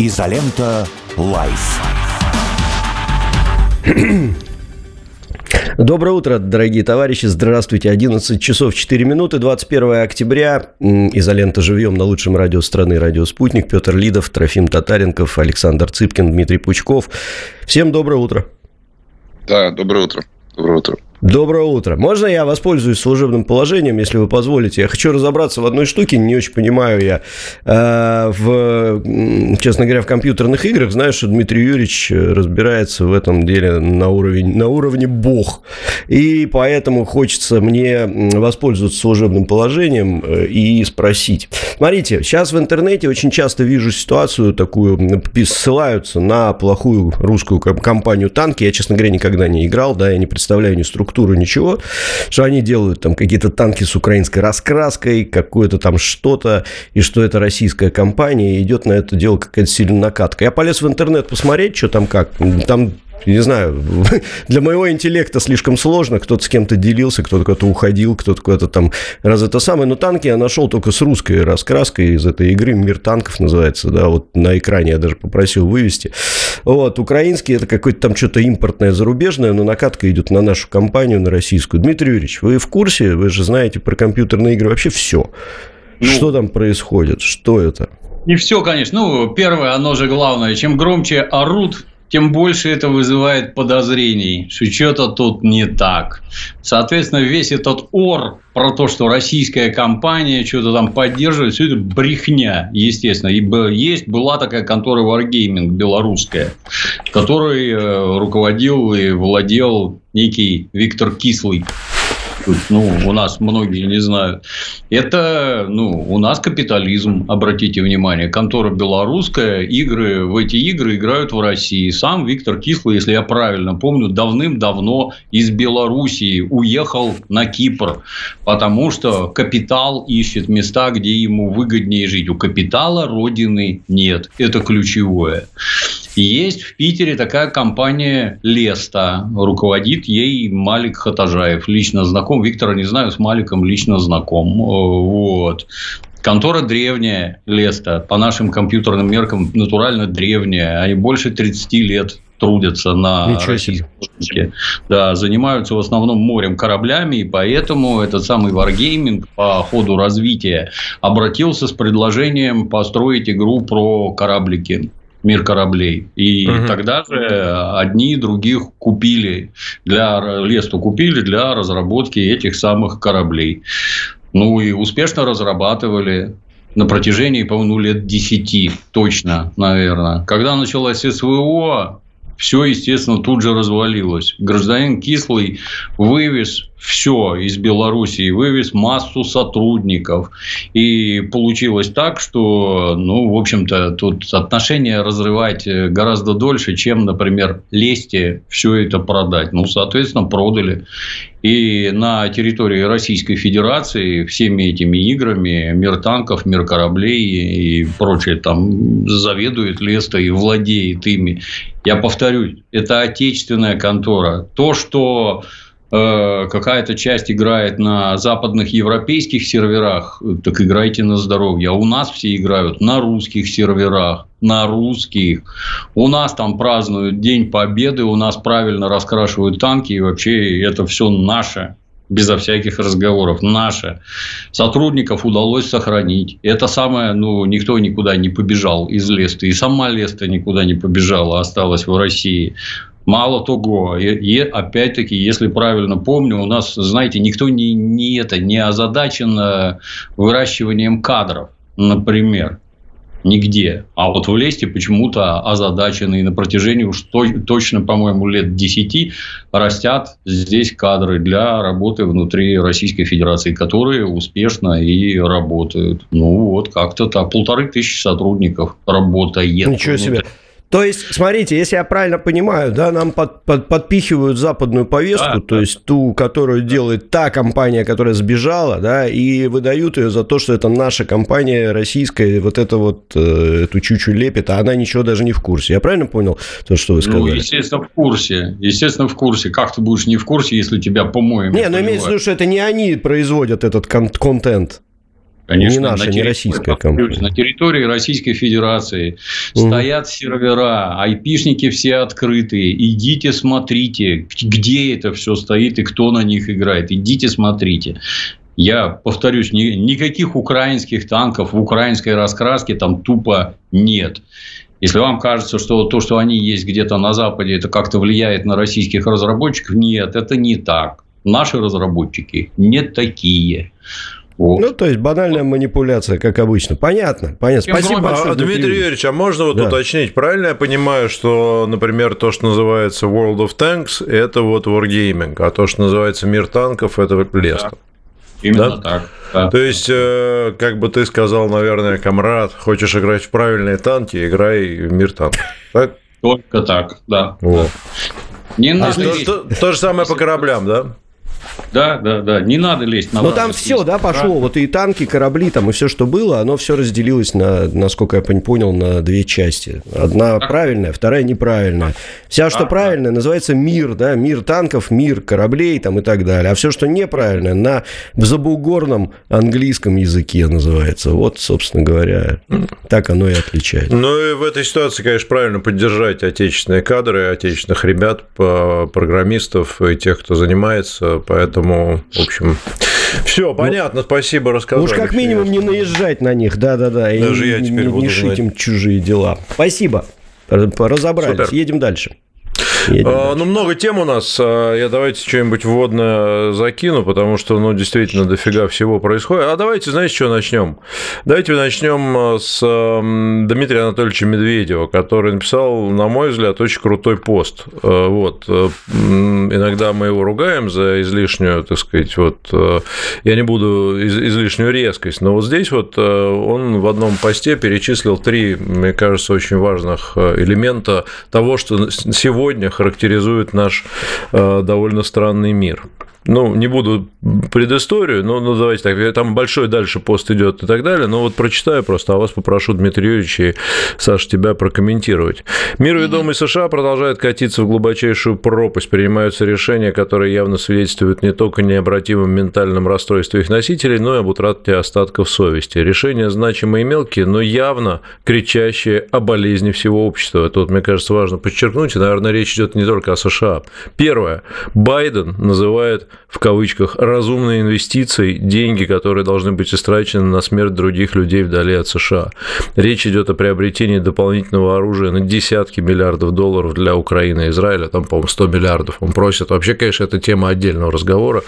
Изолента. Live. Доброе утро, дорогие товарищи. Здравствуйте. 11 часов 4 минуты, 21 октября. Изолента живьем на лучшем радио страны, радио «Спутник». Петр Лидов, Трофим Татаренков, Александр Цыпкин, Дмитрий Пучков. Всем доброе утро. Да, доброе утро. Доброе утро. Доброе утро. Можно я воспользуюсь служебным положением, если вы позволите? Я хочу разобраться в одной штуке, не очень понимаю я. Э, в, честно говоря, в компьютерных играх знаю, что Дмитрий Юрьевич разбирается в этом деле на уровне, на уровне бог. И поэтому хочется мне воспользоваться служебным положением э, и спросить. Смотрите, сейчас в интернете очень часто вижу ситуацию такую, ссылаются на плохую русскую компанию танки. Я, честно говоря, никогда не играл, да, я не представляю ни структуру структуру, ничего, что они делают там какие-то танки с украинской раскраской, какое-то там что-то, и что это российская компания, и идет на это дело какая-то сильная накатка. Я полез в интернет посмотреть, что там как. Там не знаю, для моего интеллекта слишком сложно, кто-то с кем-то делился, кто-то куда-то уходил, кто-то куда-то там раз это самое, но танки я нашел только с русской раскраской из этой игры, «Мир танков» называется, да, вот на экране я даже попросил вывести. Вот, украинский это какое-то там что-то импортное, зарубежное, но накатка идет на нашу компанию, на российскую. Дмитрий Юрьевич, вы в курсе, вы же знаете про компьютерные игры вообще все. Ну, что там происходит, что это? Не все, конечно. Ну, первое, оно же главное. Чем громче орут, тем больше это вызывает подозрений, что что-то тут не так. Соответственно, весь этот ор про то, что российская компания что-то там поддерживает, все это брехня, естественно. И есть, была такая контора Wargaming белорусская, которой э, руководил и владел некий Виктор Кислый ну, у нас многие не знают. Это, ну, у нас капитализм, обратите внимание. Контора белорусская, игры, в эти игры играют в России. Сам Виктор Кислый, если я правильно помню, давным-давно из Белоруссии уехал на Кипр, потому что капитал ищет места, где ему выгоднее жить. У капитала родины нет. Это ключевое. Есть в Питере такая компания Леста. Руководит ей Малик Хатажаев. Лично знаком. Виктора не знаю, с Маликом лично знаком. Э, вот. Контора древняя, Леста, по нашим компьютерным меркам натурально древняя. Они больше 30 лет трудятся на российском Да, занимаются в основном морем кораблями, и поэтому этот самый Wargaming по ходу развития обратился с предложением построить игру про кораблики мир кораблей. И угу. тогда же одни других купили для Лесту купили для разработки этих самых кораблей. Ну и успешно разрабатывали на протяжении, по-моему, лет 10 точно, наверное. Когда началась СВО, все, естественно, тут же развалилось. Гражданин Кислый вывез все из Белоруссии, вывез массу сотрудников. И получилось так, что, ну, в общем-то, тут отношения разрывать э, гораздо дольше, чем, например, лезть все это продать. Ну, соответственно, продали. И на территории Российской Федерации всеми этими играми мир танков, мир кораблей и прочее там заведует Леста и владеет ими. Я повторюсь, это отечественная контора. То, что какая-то часть играет на западных европейских серверах, так играйте на здоровье. А у нас все играют на русских серверах, на русских. У нас там празднуют День Победы, у нас правильно раскрашивают танки, и вообще это все наше безо всяких разговоров, наше. Сотрудников удалось сохранить. Это самое, ну, никто никуда не побежал из Леста. И сама Леста никуда не побежала, осталась в России. Мало того, и, и опять-таки, если правильно помню, у нас, знаете, никто не, не, это, не озадачен э, выращиванием кадров, например. Нигде. А вот в Лесте почему-то озадачены. И на протяжении уж то, точно, по-моему, лет 10 растят здесь кадры для работы внутри Российской Федерации, которые успешно и работают. Ну, вот как-то так. Полторы тысячи сотрудников работает. Ничего себе. То есть, смотрите, если я правильно понимаю, да, нам под, под, подпихивают западную повестку, да, то есть ту, которую делает та компания, которая сбежала, да, и выдают ее за то, что это наша компания российская, вот это вот, э, эту чучу лепит, а она ничего даже не в курсе. Я правильно понял то, что вы сказали? Ну, естественно, в курсе. Естественно, в курсе. Как ты будешь не в курсе, если тебя помоем? Не, но ну, имеется в виду, что это не они производят этот кон- контент. Конечно, не наша, не российская компания. На территории Российской Федерации mm. стоят сервера, айпишники все открытые. Идите смотрите, где это все стоит и кто на них играет. Идите смотрите. Я повторюсь, ни, никаких украинских танков в украинской раскраске там тупо нет. Если вам кажется, что то, что они есть где-то на Западе, это как-то влияет на российских разработчиков, нет, это не так. Наши разработчики не такие. Вот. Ну, то есть банальная манипуляция, как обычно. Понятно, понятно. Спасибо большое. А, Дмитрий Юрьевич, а можно вот да. уточнить, правильно я понимаю, что, например, то, что называется World of Tanks, это вот Wargaming, а то, что называется Мир танков, это Лестер? Да. Именно да? так. Да. То есть, э, как бы ты сказал, наверное, комрад, хочешь играть в правильные танки, играй в мир танков. Так? Только так, да. Вот. Не надо то, то, то же самое по кораблям, да? Да, да, да. Не надо лезть на. Ну там все, да, пошло. Вот и танки, корабли, там и все, что было, оно все разделилось на, насколько я понял, на две части. Одна так. правильная, вторая неправильная. Вся, что а, правильная, называется мир, да, мир танков, мир кораблей там и так далее. А все, что неправильное, на в забугорном английском языке называется. Вот, собственно говоря, так оно и отличается. Ну и в этой ситуации, конечно, правильно поддержать отечественные кадры, отечественных ребят, программистов и тех, кто занимается, поэтому в общем, все, понятно, спасибо, рассказали. Уж как минимум не наезжать на них, да-да-да. Даже и я теперь не, буду не шить им чужие дела. Спасибо. Разобрались. Супер. Едем дальше. А, ну, много тем у нас. А, я давайте что-нибудь вводное закину, потому что, ну, действительно, дофига всего происходит. А давайте, знаете, что начнем? Давайте начнем а, с Дмитрия Анатольевича Медведева, который написал, на мой взгляд, очень крутой пост. Вот. Иногда мы его ругаем за излишнюю, так сказать, вот, я не буду излишнюю резкость, но вот здесь вот он в одном посте перечислил три, мне кажется, очень важных элемента того, что сегодня характеризует наш э, довольно странный мир ну, не буду предысторию, но ну, давайте так, там большой дальше пост идет и так далее, но вот прочитаю просто, а вас попрошу, Дмитрий Юрьевич и Саша, тебя прокомментировать. Мир ведомый США продолжает катиться в глубочайшую пропасть, принимаются решения, которые явно свидетельствуют не только необратимом ментальном расстройстве их носителей, но и об утрате остатков совести. Решения значимые и мелкие, но явно кричащие о болезни всего общества. Вот, мне кажется, важно подчеркнуть, и, наверное, речь идет не только о США. Первое. Байден называет в кавычках, разумные инвестиции, деньги, которые должны быть истрачены на смерть других людей вдали от США. Речь идет о приобретении дополнительного оружия на десятки миллиардов долларов для Украины и Израиля, там, по-моему, 100 миллиардов он просит. Вообще, конечно, это тема отдельного разговора.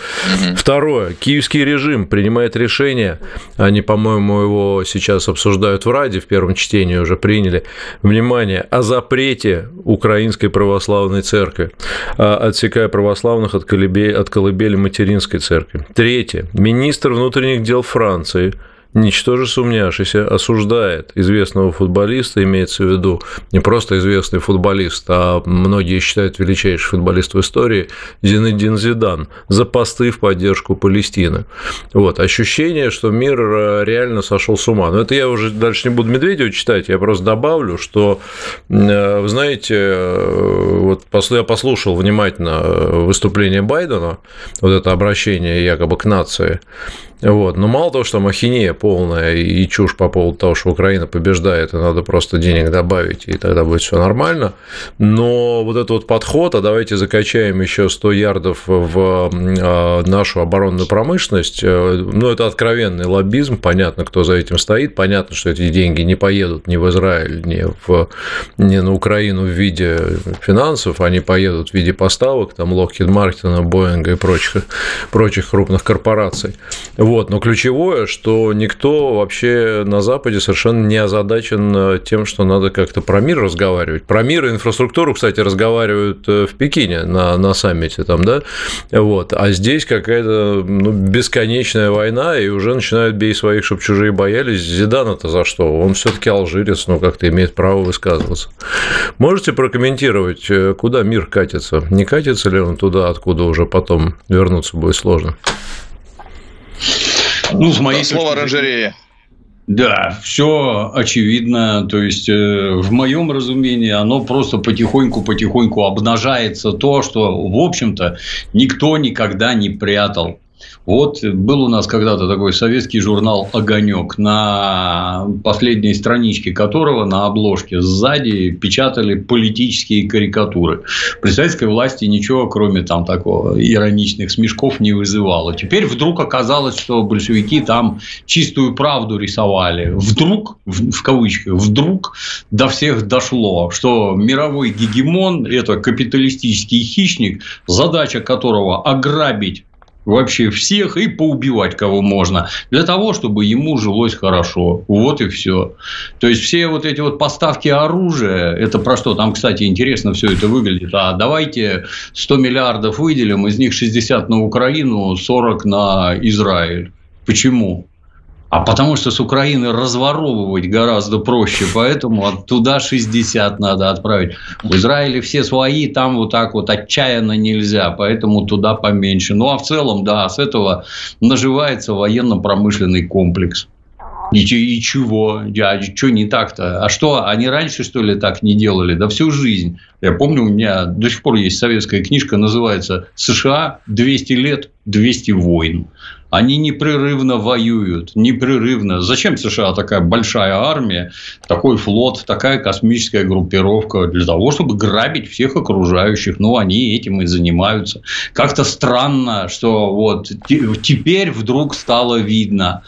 Второе. Киевский режим принимает решение, они, по-моему, его сейчас обсуждают в Раде, в первом чтении уже приняли, внимание, о запрете Украинской православной церкви, отсекая православных от колыбели, от колыбели колыбели материнской церкви. Третье. Министр внутренних дел Франции – ничтоже сумняшися, осуждает известного футболиста, имеется в виду не просто известный футболист, а многие считают величайший футболист в истории, Зинедин Зидан, за посты в поддержку Палестины. Вот, ощущение, что мир э, реально сошел с ума. Но это я уже дальше не буду Медведева читать, я просто добавлю, что, э, вы знаете, э, вот я послушал внимательно выступление Байдена, вот это обращение якобы к нации, вот. Но мало того, что махинея полная и чушь по поводу того, что Украина побеждает, и надо просто денег добавить, и тогда будет все нормально. Но вот этот вот подход, а давайте закачаем еще 100 ярдов в а, нашу оборонную промышленность, э, ну, это откровенный лоббизм, понятно, кто за этим стоит, понятно, что эти деньги не поедут ни в Израиль, ни, в, ни на Украину в виде финансов, они поедут в виде поставок, там, Lockheed Martin, Boeing и прочих, прочих крупных корпораций. Вот. Но ключевое, что никто вообще на Западе совершенно не озадачен э, тем, что надо как-то про мир разговаривать. Про мир и инфраструктуру, кстати, разговаривают э, в Пекине на, на саммите там, да, вот. А здесь какая-то ну, бесконечная война, и уже начинают бей своих, чтобы чужие боялись. Зидана-то за что? Он все таки алжирец, но как-то имеет право высказываться. Можете прокомментировать, э, куда мир катится? Не катится ли он туда, откуда уже потом вернуться будет сложно? Ну, с моей Слово оранжерея. Да, все очевидно. То есть, э, в моем разумении, оно просто потихоньку-потихоньку обнажается то, что, в общем-то, никто никогда не прятал. Вот был у нас когда-то такой советский журнал «Огонек», на последней страничке которого на обложке сзади печатали политические карикатуры. При советской власти ничего, кроме там такого ироничных смешков, не вызывало. Теперь вдруг оказалось, что большевики там чистую правду рисовали. Вдруг, в кавычках, вдруг до всех дошло, что мировой гегемон – это капиталистический хищник, задача которого ограбить вообще всех и поубивать кого можно, для того, чтобы ему жилось хорошо. Вот и все. То есть, все вот эти вот поставки оружия, это про что? Там, кстати, интересно все это выглядит. А давайте 100 миллиардов выделим, из них 60 на Украину, 40 на Израиль. Почему? А потому что с Украины разворовывать гораздо проще, поэтому оттуда 60 надо отправить. В Израиле все свои, там вот так вот отчаянно нельзя, поэтому туда поменьше. Ну, а в целом, да, с этого наживается военно-промышленный комплекс. И, и чего? А что не так-то? А что, они раньше, что ли, так не делали? Да всю жизнь. Я помню, у меня до сих пор есть советская книжка, называется «США 200 лет, 200 войн». Они непрерывно воюют, непрерывно. Зачем США такая большая армия, такой флот, такая космическая группировка? Для того, чтобы грабить всех окружающих. Ну, они этим и занимаются. Как-то странно, что вот теперь вдруг стало видно.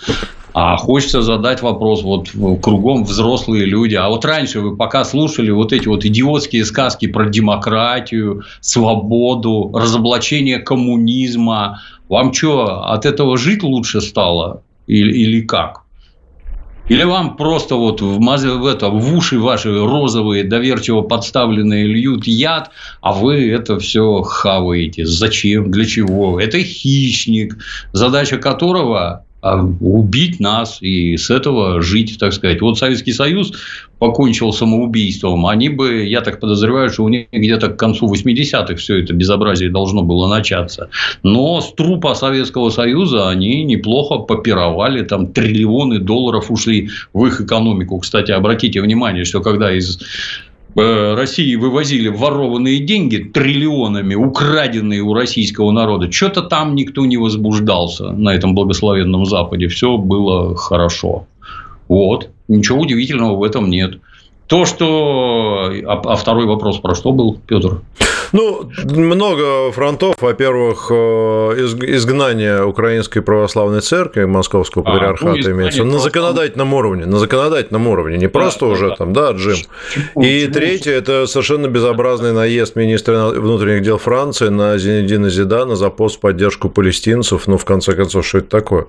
А хочется задать вопрос, вот кругом взрослые люди, а вот раньше вы пока слушали вот эти вот идиотские сказки про демократию, свободу, разоблачение коммунизма, вам что, от этого жить лучше стало? Или, или как? Или вам просто вот в, в, это, в уши ваши розовые, доверчиво подставленные льют яд, а вы это все хаваете. Зачем? Для чего? Это хищник, задача которого убить нас и с этого жить, так сказать. Вот Советский Союз покончил самоубийством, они бы, я так подозреваю, что у них где-то к концу 80-х все это безобразие должно было начаться. Но с трупа Советского Союза они неплохо попировали, там триллионы долларов ушли в их экономику. Кстати, обратите внимание, что когда из России вывозили ворованные деньги триллионами, украденные у российского народа, что-то там никто не возбуждался на этом благословенном Западе. Все было хорошо. Вот. Ничего удивительного в этом нет. То, что... А, а второй вопрос про что был, Петр? Ну, много фронтов. Во-первых, э, изгнание Украинской православной церкви, Московского а, патриархата ну, имеется на законодательном уровне. На законодательном уровне. Не просто да, уже да. там, да, Джим. И третье – это совершенно безобразный наезд министра внутренних дел Франции на Зинедина Зидана за пост поддержку палестинцев. Ну, в конце концов, что это такое?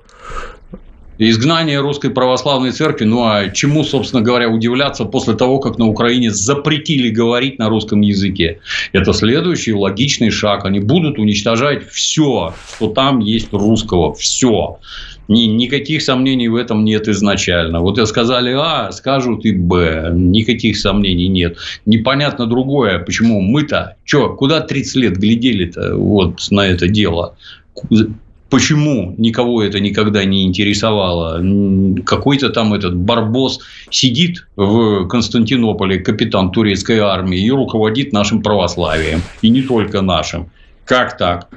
Изгнание русской православной церкви, ну а чему, собственно говоря, удивляться после того, как на Украине запретили говорить на русском языке? Это следующий логичный шаг. Они будут уничтожать все, что там есть русского. Все. Ни, никаких сомнений в этом нет изначально. Вот я сказали А, скажут и Б. Никаких сомнений нет. Непонятно другое, почему мы-то, что, куда 30 лет глядели-то вот на это дело? Почему никого это никогда не интересовало? Какой-то там этот барбос сидит в Константинополе, капитан турецкой армии, и руководит нашим православием. И не только нашим. Как так?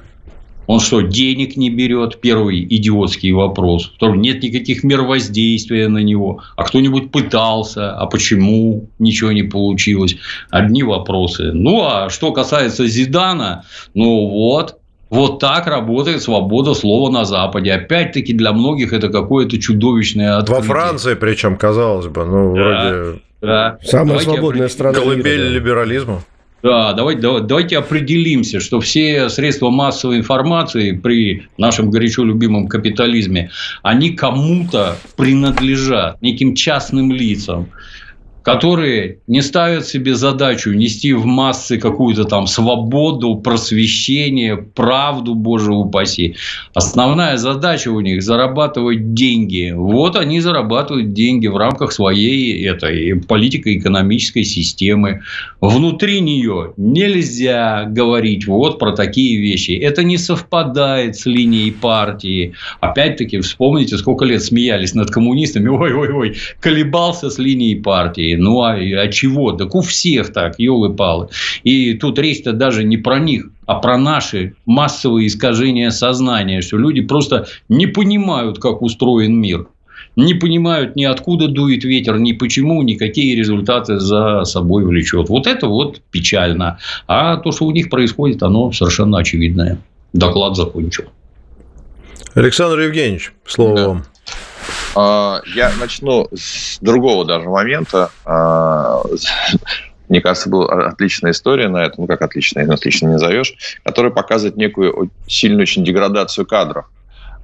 Он что, денег не берет? Первый идиотский вопрос. Второй, нет никаких мер воздействия на него. А кто-нибудь пытался? А почему ничего не получилось? Одни вопросы. Ну, а что касается Зидана, ну вот, вот так работает свобода слова на Западе. Опять-таки для многих это какое-то чудовищное открытие. Во Франции, причем, казалось бы, ну, да, вроде... Да. Самая давайте свободная страна Колыбель мира, либерализма. Да, давайте, давайте определимся, что все средства массовой информации при нашем горячо любимом капитализме, они кому-то принадлежат, неким частным лицам которые не ставят себе задачу нести в массы какую-то там свободу, просвещение, правду, боже упаси. Основная задача у них – зарабатывать деньги. Вот они зарабатывают деньги в рамках своей этой политико-экономической системы. Внутри нее нельзя говорить вот про такие вещи. Это не совпадает с линией партии. Опять-таки, вспомните, сколько лет смеялись над коммунистами. Ой-ой-ой, колебался с линией партии России. Ну, а, а чего? Так у всех так, елы-палы. И тут речь-то даже не про них, а про наши массовые искажения сознания, что люди просто не понимают, как устроен мир не понимают ни откуда дует ветер, ни почему, ни какие результаты за собой влечет. Вот это вот печально. А то, что у них происходит, оно совершенно очевидное. Доклад закончил. Александр Евгеньевич, слово да. вам. А, я начну с другого даже момента. А, мне кажется, была отличная история на этом, ну как отличная, отлично не назовешь, которая показывает некую сильную очень деградацию кадров.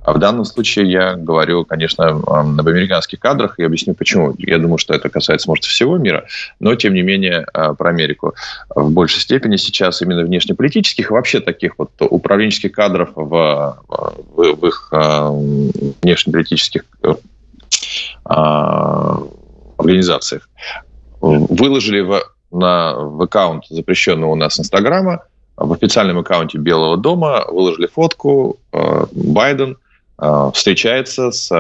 А в данном случае я говорю, конечно, об американских кадрах и объясню почему. Я думаю, что это касается, может, всего мира, но, тем не менее, а, про Америку в большей степени сейчас именно внешнеполитических вообще таких вот управленческих кадров в, в, в их внешнеполитических а, организациях выложили в, на, в аккаунт запрещенного у нас Инстаграма, в официальном аккаунте Белого дома выложили фотку Байден – Э, встречается с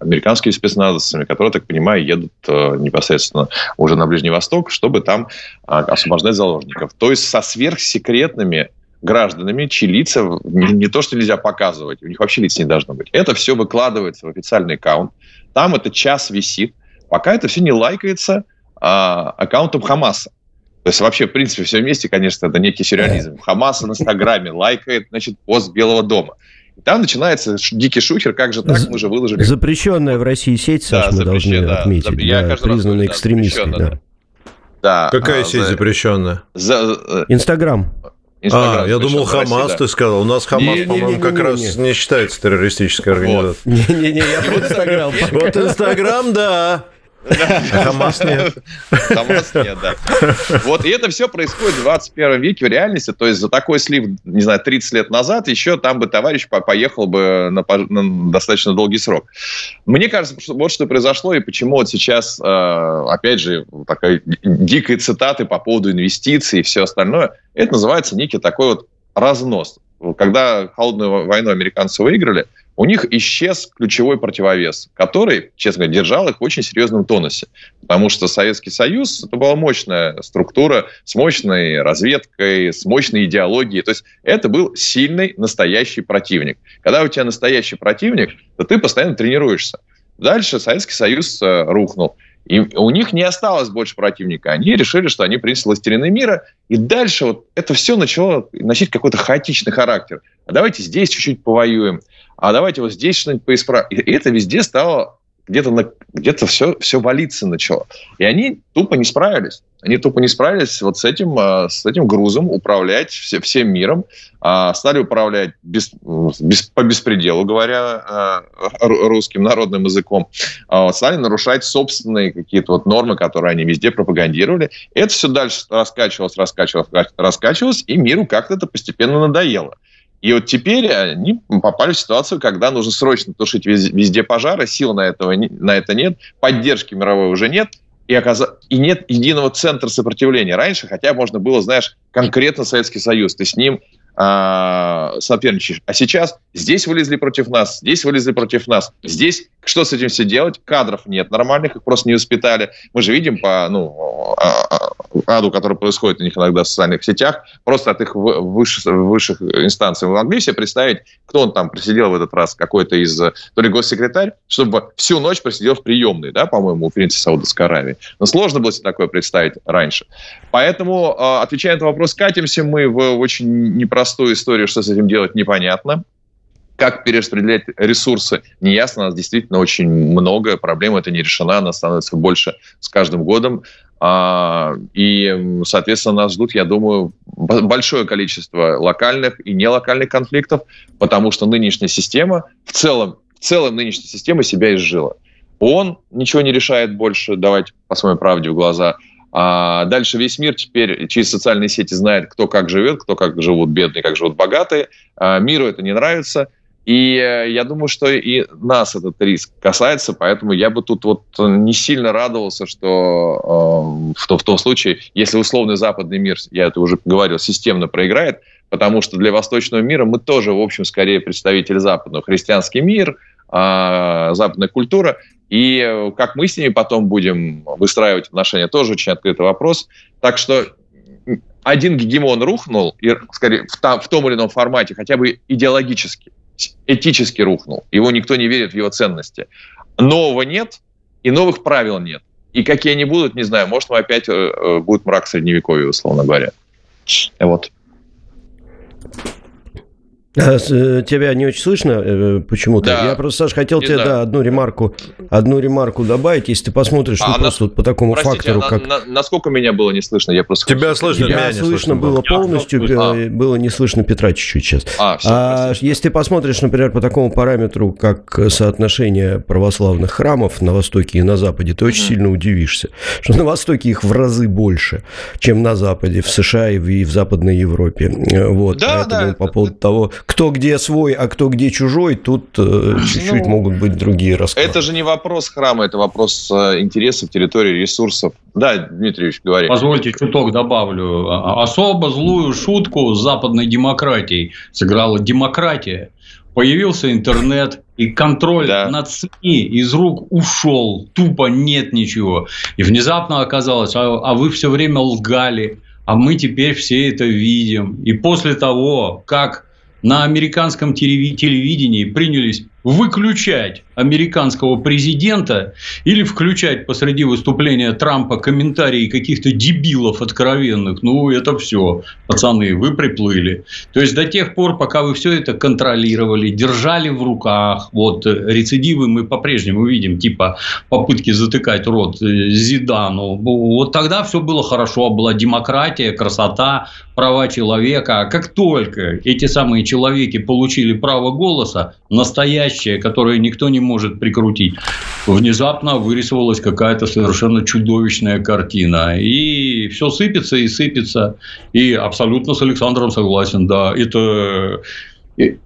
американскими спецназовцами, которые, так понимаю, едут непосредственно уже на Ближний Восток, чтобы там освобождать заложников. То есть со сверхсекретными гражданами, чьи лица не, не то, что нельзя показывать, у них вообще лиц не должно быть. Это все выкладывается в официальный аккаунт. Там это час висит, пока это все не лайкается а, аккаунтом Хамаса. То есть вообще, в принципе, все вместе, конечно, это некий сюрреализм. Хамас в Инстаграме лайкает, значит, пост Белого дома. Там начинается дикий шухер, как же так, мы же выложили. Запрещенная в России сеть, Саш, да, мы должны да, отметить. Я да, признанная экстремистской. Да. Да. Какая а, сеть за... запрещенная? За... Э, Инстаграм. Инстаграм, а, я думал, Хамас, России, ты сказал. У нас Хамас, по-моему, как раз не считается террористической организацией. Не-не-не, я про Инстаграм. Вот Инстаграм, да. Хамас нет. Хамас нет, да. Вот, и это все происходит в 21 веке в реальности. То есть за такой слив, не знаю, 30 лет назад еще там бы товарищ поехал бы на, на достаточно долгий срок. Мне кажется, что вот что произошло, и почему вот сейчас, э, опять же, такая дикая цитаты по поводу инвестиций и все остальное, это называется некий такой вот разнос. Когда холодную войну американцы выиграли – у них исчез ключевой противовес, который, честно говоря, держал их в очень серьезном тонусе. Потому что Советский Союз – это была мощная структура с мощной разведкой, с мощной идеологией. То есть это был сильный, настоящий противник. Когда у тебя настоящий противник, то ты постоянно тренируешься. Дальше Советский Союз э, рухнул. И у них не осталось больше противника. Они решили, что они принесли властелины мира. И дальше вот это все начало носить какой-то хаотичный характер. А давайте здесь чуть-чуть повоюем а давайте вот здесь что-нибудь поисправим. И это везде стало где-то на, где-то все, все валиться начало. И они тупо не справились. Они тупо не справились вот с этим, а, с этим грузом управлять все, всем миром. А, стали управлять без, без, по беспределу, говоря а, русским народным языком. Стали нарушать собственные какие-то вот нормы, которые они везде пропагандировали. Это все дальше раскачивалось, раскачивалось, раскачивалось, и миру как-то это постепенно надоело. И вот теперь они попали в ситуацию, когда нужно срочно тушить везде пожары, сил на, этого, на это нет, поддержки мировой уже нет, и, оказ... и нет единого центра сопротивления. Раньше хотя можно было, знаешь, конкретно Советский Союз, ты с ним а, соперничаешь. А сейчас здесь вылезли против нас, здесь вылезли против нас. Здесь что с этим все делать? Кадров нет нормальных, их просто не воспитали. Мы же видим по ну, а, а, аду, который происходит у них иногда в социальных сетях, просто от их высших, высших инстанций. Вы могли себе представить, кто он там просидел в этот раз, какой-то из, то ли госсекретарь, чтобы всю ночь просидел в приемной, да, по-моему, у принца Саудовской Аравии. Но сложно было себе такое представить раньше. Поэтому, отвечая на вопрос, катимся мы в очень непростую простую историю, что с этим делать, непонятно. Как перераспределять ресурсы, неясно. У нас действительно очень много. Проблема эта не решена, она становится больше с каждым годом. А, и, соответственно, нас ждут, я думаю, большое количество локальных и нелокальных конфликтов, потому что нынешняя система, в целом, в целом нынешняя система себя изжила. Он ничего не решает больше, давайте посмотрим правде в глаза – а дальше весь мир теперь через социальные сети знает, кто как живет, кто как живут бедные, как живут богатые. А миру это не нравится. И э, я думаю, что и нас этот риск касается, поэтому я бы тут вот не сильно радовался, что э, в, том, в том случае, если условный западный мир, я это уже говорил, системно проиграет, потому что для восточного мира мы тоже, в общем, скорее представитель западного. Христианский мир, а, западная культура. И как мы с ними потом будем выстраивать отношения, тоже очень открытый вопрос. Так что один гегемон рухнул, и, скорее, в, та, в том или ином формате, хотя бы идеологически, этически рухнул. Его никто не верит в его ценности. Нового нет, и новых правил нет. И какие они будут, не знаю. Может, мы опять э, э будет мрак средневековья, условно говоря. Вот. А, э, тебя не очень слышно э, почему-то. Да. Я просто, Саш, хотел не тебе да, одну ремарку, одну ремарку добавить. Если ты посмотришь а, ну, просто на, вот по такому простите, фактору, а как... На, на, насколько меня было не слышно? Я просто... Тебя слышно, тебя меня слышно, слышно было полностью, а. было не слышно Петра чуть-чуть сейчас. А, все, а если ты посмотришь, например, по такому параметру, как соотношение православных храмов на Востоке и на Западе, ты очень mm-hmm. сильно удивишься, что на Востоке их в разы больше, чем на Западе, в США и в, и в Западной Европе. Вот, да, поэтому да, по поводу того, кто где свой, а кто где чужой, тут э, чуть-чуть ну, могут быть другие расклады. Это же не вопрос храма, это вопрос э, интересов, территории, ресурсов. Да, Дмитрий Ильич, говори. Позвольте чуток добавлю. А, особо злую шутку с западной демократией сыграла демократия. Появился интернет, и контроль да. над СМИ из рук ушел. Тупо нет ничего. И внезапно оказалось, а, а вы все время лгали а мы теперь все это видим. И после того, как на американском телевидении принялись выключать американского президента или включать посреди выступления Трампа комментарии каких-то дебилов откровенных, ну, это все, пацаны, вы приплыли. То есть, до тех пор, пока вы все это контролировали, держали в руках, вот, рецидивы мы по-прежнему видим, типа попытки затыкать рот э, Зидану, вот тогда все было хорошо, была демократия, красота, права человека. А как только эти самые человеки получили право голоса, настоящее, которое никто не может прикрутить, внезапно вырисовалась какая-то совершенно чудовищная картина. И все сыпется и сыпется. И абсолютно с Александром согласен, да. Это э,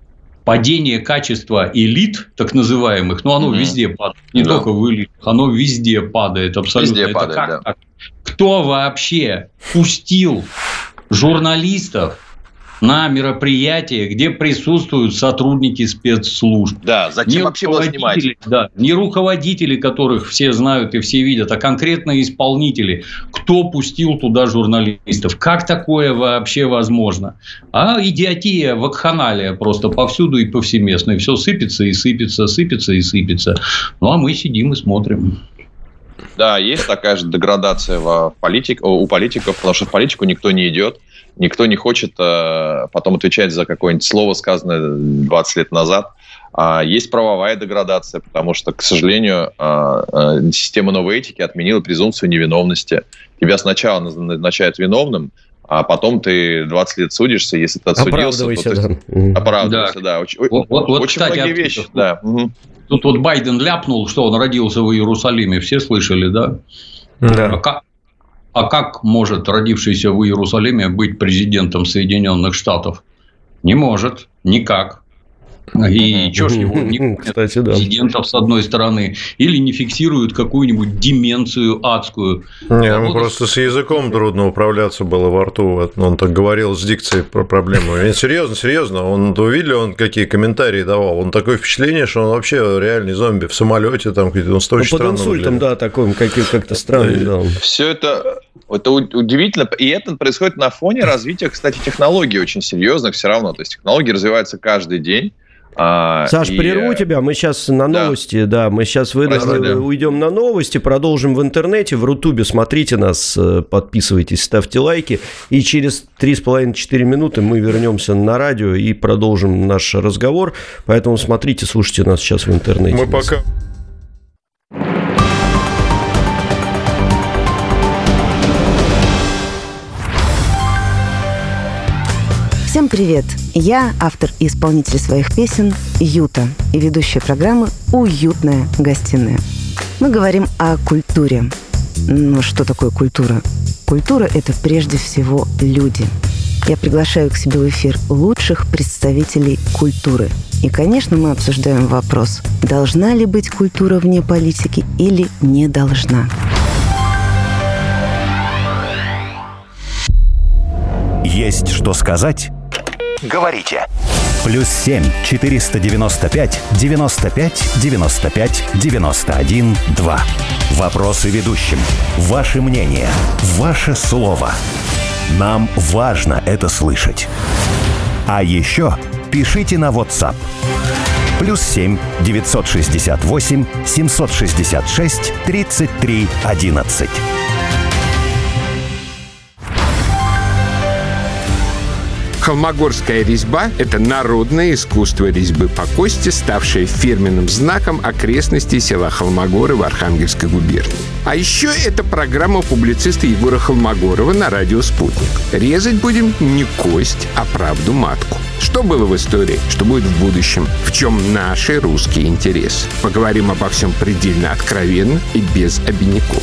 падение качества элит, так называемых, ну, оно угу. везде падает. Не да. только в элитах, оно везде падает абсолютно. Везде Это падает, как да. Кто вообще пустил журналистов на мероприятия, где присутствуют сотрудники спецслужб. Да, зачем не вообще было снимать? Да, не руководители, которых все знают и все видят, а конкретно исполнители. Кто пустил туда журналистов? Как такое вообще возможно? А идиотия, вакханалия просто повсюду и повсеместно. И все сыпется и сыпется, сыпется и сыпется. Ну, а мы сидим и смотрим. Да, есть такая же деградация в политик, у политиков, потому что в политику никто не идет. Никто не хочет э, потом отвечать за какое-нибудь слово, сказанное 20 лет назад. А есть правовая деградация, потому что, к сожалению, э, э, система новой этики отменила презумпцию невиновности. Тебя сначала назначают виновным, а потом ты 20 лет судишься, если ты отсудился. Оправдывайся, то ты... да. Оправдывайся, да. Очень, вот, вот, очень кстати, многие вещи, да. Тут вот Байден ляпнул, что он родился в Иерусалиме, все слышали, да? Да. А как, а как может родившийся в Иерусалиме быть президентом Соединенных Штатов? Не может, никак. И что ж его не Кстати, да. президентов с одной стороны, или не фиксируют какую-нибудь деменцию адскую. Не, ему просто с языком трудно управляться было во рту. Он так говорил с дикцией про проблему. И серьезно, серьезно. Он увидели, он какие комментарии давал. Он такое впечатление, что он вообще реальный зомби в самолете там он стоит ну, под инсультом, да, такой как-то странный. Да. Все это это удивительно. И это происходит на фоне развития, кстати, технологий очень серьезных все равно. То есть технологии развиваются каждый день. А, Саш, и... прерву тебя, мы сейчас на новости, да, да мы сейчас вы... Уйдем на новости, продолжим в интернете, в Рутубе, смотрите нас, э, подписывайтесь, ставьте лайки, и через 3,5-4 минуты мы вернемся на радио и продолжим наш разговор, поэтому смотрите, слушайте нас сейчас в интернете. Мы пока... Всем привет! Я автор и исполнитель своих песен Юта и ведущая программы «Уютная гостиная». Мы говорим о культуре. Ну, что такое культура? Культура – это прежде всего люди. Я приглашаю к себе в эфир лучших представителей культуры. И, конечно, мы обсуждаем вопрос, должна ли быть культура вне политики или не должна. Есть что сказать? Говорите. Плюс 7 495 95 95 91 2. Вопросы ведущим. Ваше мнение. Ваше слово. Нам важно это слышать. А еще пишите на WhatsApp. Плюс 7 968 766 33 11. Холмогорская резьба – это народное искусство резьбы по кости, ставшее фирменным знаком окрестностей села Холмогоры в Архангельской губернии. А еще это программа публициста Егора Холмогорова на радио «Спутник». Резать будем не кость, а правду матку. Что было в истории, что будет в будущем, в чем наши русские интересы. Поговорим обо всем предельно откровенно и без обиняков.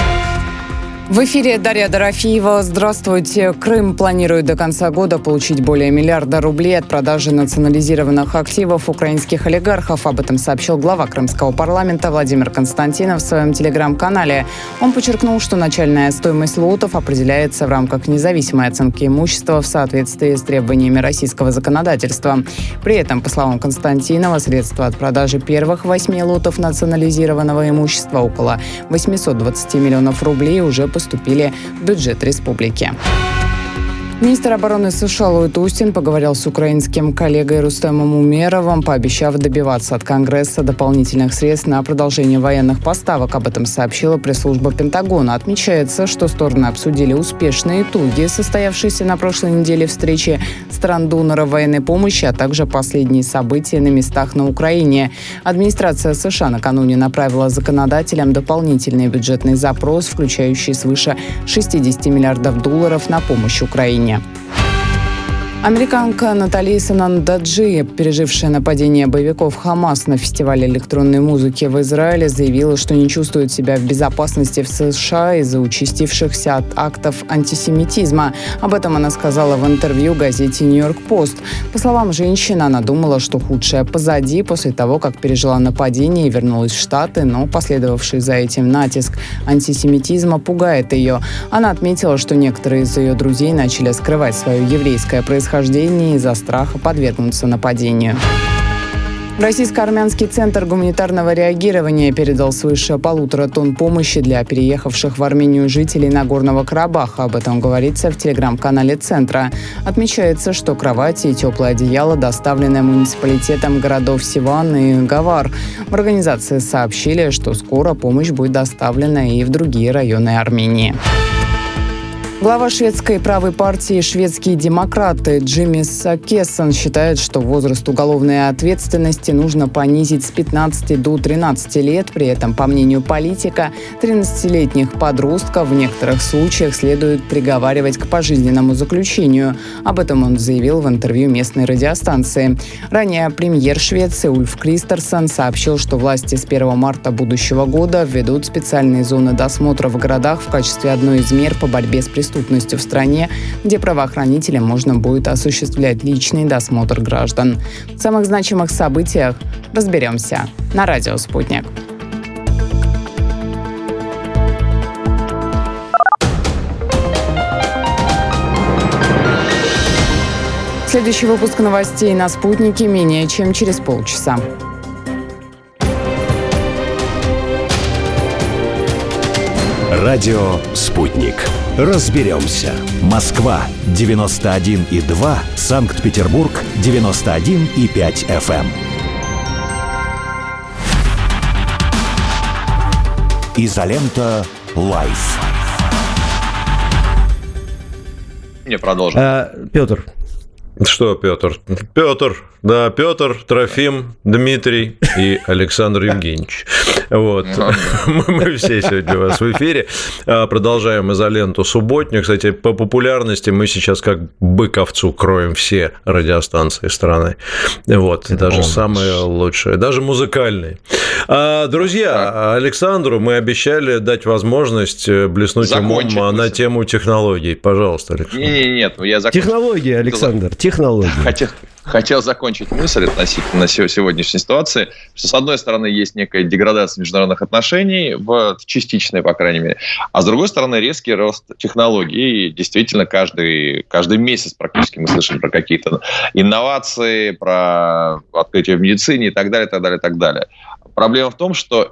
В эфире Дарья Дорофеева. Здравствуйте. Крым планирует до конца года получить более миллиарда рублей от продажи национализированных активов украинских олигархов. Об этом сообщил глава крымского парламента Владимир Константинов в своем телеграм-канале. Он подчеркнул, что начальная стоимость лотов определяется в рамках независимой оценки имущества в соответствии с требованиями российского законодательства. При этом, по словам Константинова, средства от продажи первых восьми лотов национализированного имущества около 820 миллионов рублей уже поступили поступили в бюджет республики. Министр обороны США Ллойд Устин поговорил с украинским коллегой Рустемом Умеровым, пообещав добиваться от Конгресса дополнительных средств на продолжение военных поставок. Об этом сообщила пресс-служба Пентагона. Отмечается, что стороны обсудили успешные итоги, состоявшиеся на прошлой неделе встречи стран-донора военной помощи, а также последние события на местах на Украине. Администрация США накануне направила законодателям дополнительный бюджетный запрос, включающий свыше 60 миллиардов долларов на помощь Украине. побачення. Американка Натали Санандаджи, пережившая нападение боевиков Хамас на фестивале электронной музыки в Израиле, заявила, что не чувствует себя в безопасности в США из-за участившихся актов антисемитизма. Об этом она сказала в интервью газете «Нью-Йорк Пост». По словам женщины, она думала, что худшее позади после того, как пережила нападение и вернулась в Штаты, но последовавший за этим натиск антисемитизма пугает ее. Она отметила, что некоторые из ее друзей начали скрывать свое еврейское происхождение происхождения из-за страха подвергнуться нападению. Российско-армянский центр гуманитарного реагирования передал свыше полутора тонн помощи для переехавших в Армению жителей Нагорного Карабаха. Об этом говорится в телеграм-канале центра. Отмечается, что кровати и теплое одеяло доставлены муниципалитетом городов Сиван и Гавар. В организации сообщили, что скоро помощь будет доставлена и в другие районы Армении. Глава шведской правой партии «Шведские демократы» Джимми Сакессон считает, что возраст уголовной ответственности нужно понизить с 15 до 13 лет. При этом, по мнению политика, 13-летних подростков в некоторых случаях следует приговаривать к пожизненному заключению. Об этом он заявил в интервью местной радиостанции. Ранее премьер Швеции Ульф Кристерсон сообщил, что власти с 1 марта будущего года введут специальные зоны досмотра в городах в качестве одной из мер по борьбе с преступностью преступностью в стране, где правоохранителям можно будет осуществлять личный досмотр граждан. В самых значимых событиях разберемся на радио «Спутник». Следующий выпуск новостей на «Спутнике» менее чем через полчаса. Радио «Спутник». Разберемся. Москва, 91,2. Санкт-Петербург, 91,5 FM. Изолента «Live». Не продолжим. А, Петр, Что, Петр? Петр, да, Петр, Трофим, Дмитрий и Александр Евгеньевич. Вот. Мы, мы все сегодня у вас в эфире. А, продолжаем изоленту субботнюю. Кстати, по популярности мы сейчас как бык овцу кроем все радиостанции страны. Вот. Это даже самые лучшие. Даже музыкальные. А, друзья, так. Александру мы обещали дать возможность э, блеснуть Закончить умом на тему технологий. Пожалуйста, Александр. Нет, нет, нет, я закончу. Технологии, Александр, технологии. Хотел, хотел закончить мысль относительно сегодняшней ситуации, что, с одной стороны, есть некая деградация международных отношений, в частичной, по крайней мере, а с другой стороны, резкий рост технологий. И действительно, каждый, каждый месяц практически мы слышим про какие-то инновации, про открытие в медицине и так далее, так далее, так далее. Проблема в том, что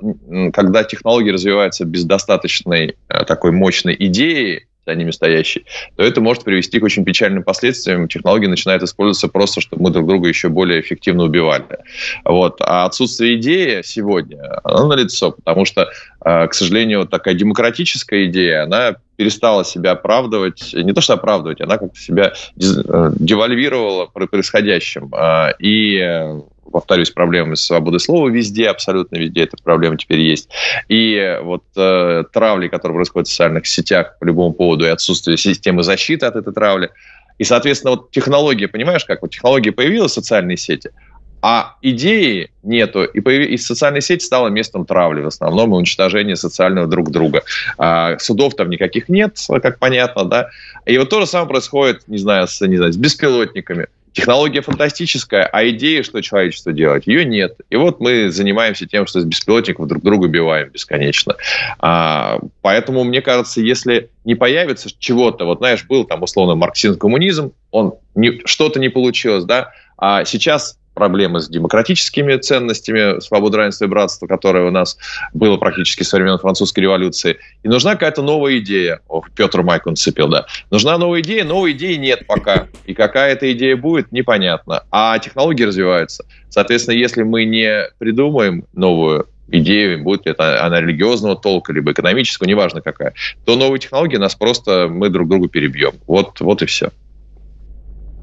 когда технологии развиваются без достаточной э, такой мощной идеи, за ними стоящий, то это может привести к очень печальным последствиям. Технологии начинают использоваться просто, чтобы мы друг друга еще более эффективно убивали. Вот. А отсутствие идеи сегодня, оно налицо, потому что, э, к сожалению, вот такая демократическая идея, она перестала себя оправдывать, не то что оправдывать, она как-то себя э, девальвировала происходящим. А, и повторюсь, проблемы с свободой слова везде, абсолютно везде эта проблема теперь есть. И вот э, травли, которые происходят в социальных сетях по любому поводу, и отсутствие системы защиты от этой травли. И, соответственно, вот технология, понимаешь, как вот технология появилась, социальные сети, а идеи нету, и, появ... и социальная сеть стала местом травли в основном и уничтожения социального друг друга. А, судов там никаких нет, как понятно, да. И вот то же самое происходит, не знаю, с, не знаю, с беспилотниками. Технология фантастическая, а идея, что человечество делать, ее нет. И вот мы занимаемся тем, что с беспилотников друг друга убиваем бесконечно. А, поэтому, мне кажется, если не появится чего-то, вот знаешь, был там условно марксизм-коммунизм, он не, что-то не получилось, да, а сейчас проблемы с демократическими ценностями, свобода, равенство и братство, которое у нас было практически со времен французской революции. И нужна какая-то новая идея. О, Петр Майк он цепил, да. Нужна новая идея, новой идеи нет пока. И какая эта идея будет, непонятно. А технологии развиваются. Соответственно, если мы не придумаем новую идею, будет ли это она религиозного толка, либо экономического, неважно какая, то новые технологии нас просто, мы друг другу перебьем. Вот, вот и все.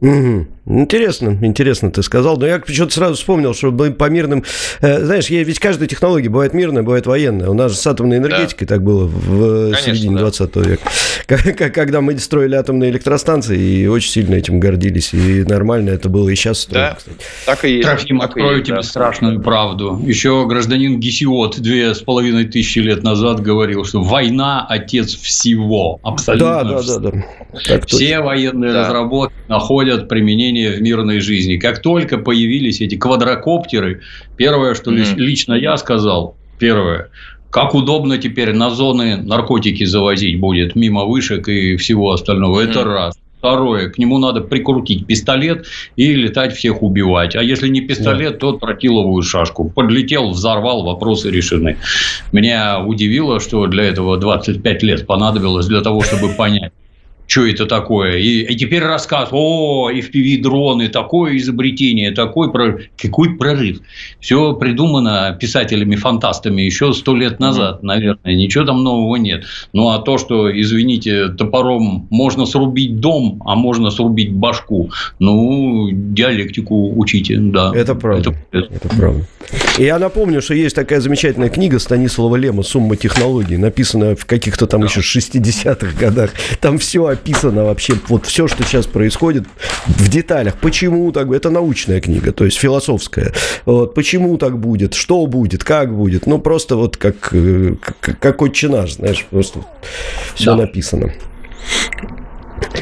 Угу. Интересно, интересно ты сказал. Но я почему-то сразу вспомнил, что по мирным... Э, знаешь, ведь каждая технология бывает мирная, бывает военная. У нас же с атомной энергетикой да. так было в Конечно, середине да. 20 века. Когда мы строили атомные электростанции и очень сильно этим гордились. И нормально это было и сейчас строим, да, кстати. так и есть. Трофим, так открою есть, тебе да. страшную правду. Еще гражданин Гесиот две с половиной тысячи лет назад говорил, что война – отец всего. Абсолютно. Да, да, да. да. Так Все точно. военные да. разработки находят применение применение в мирной жизни. Как только появились эти квадрокоптеры, первое, что mm-hmm. лично я сказал, первое, как удобно теперь на зоны наркотики завозить будет мимо вышек и всего остального. Это mm-hmm. раз. Второе, к нему надо прикрутить пистолет и летать всех убивать. А если не пистолет, да. то тротиловую шашку. Подлетел, взорвал, вопросы решены. Меня удивило, что для этого 25 лет понадобилось для того, чтобы понять что это такое. И, и теперь рассказ, о, FPV-дроны, такое изобретение, такой прорыв. Какой прорыв? Все придумано писателями-фантастами еще сто лет назад, mm наверное. Ничего там нового нет. Ну, а то, что, извините, топором можно срубить дом, а можно срубить башку, ну, диалектику учите, да. Это правда. Это, это правда. И я напомню, что есть такая замечательная книга Станислава Лема «Сумма технологий», написанная в каких-то там да. еще 60-х годах. Там все описано вообще, вот все, что сейчас происходит в деталях. Почему так? Это научная книга, то есть философская. Вот, почему так будет, что будет, как будет. Ну, просто вот как, э, как, как отче наш, знаешь, просто все да. написано.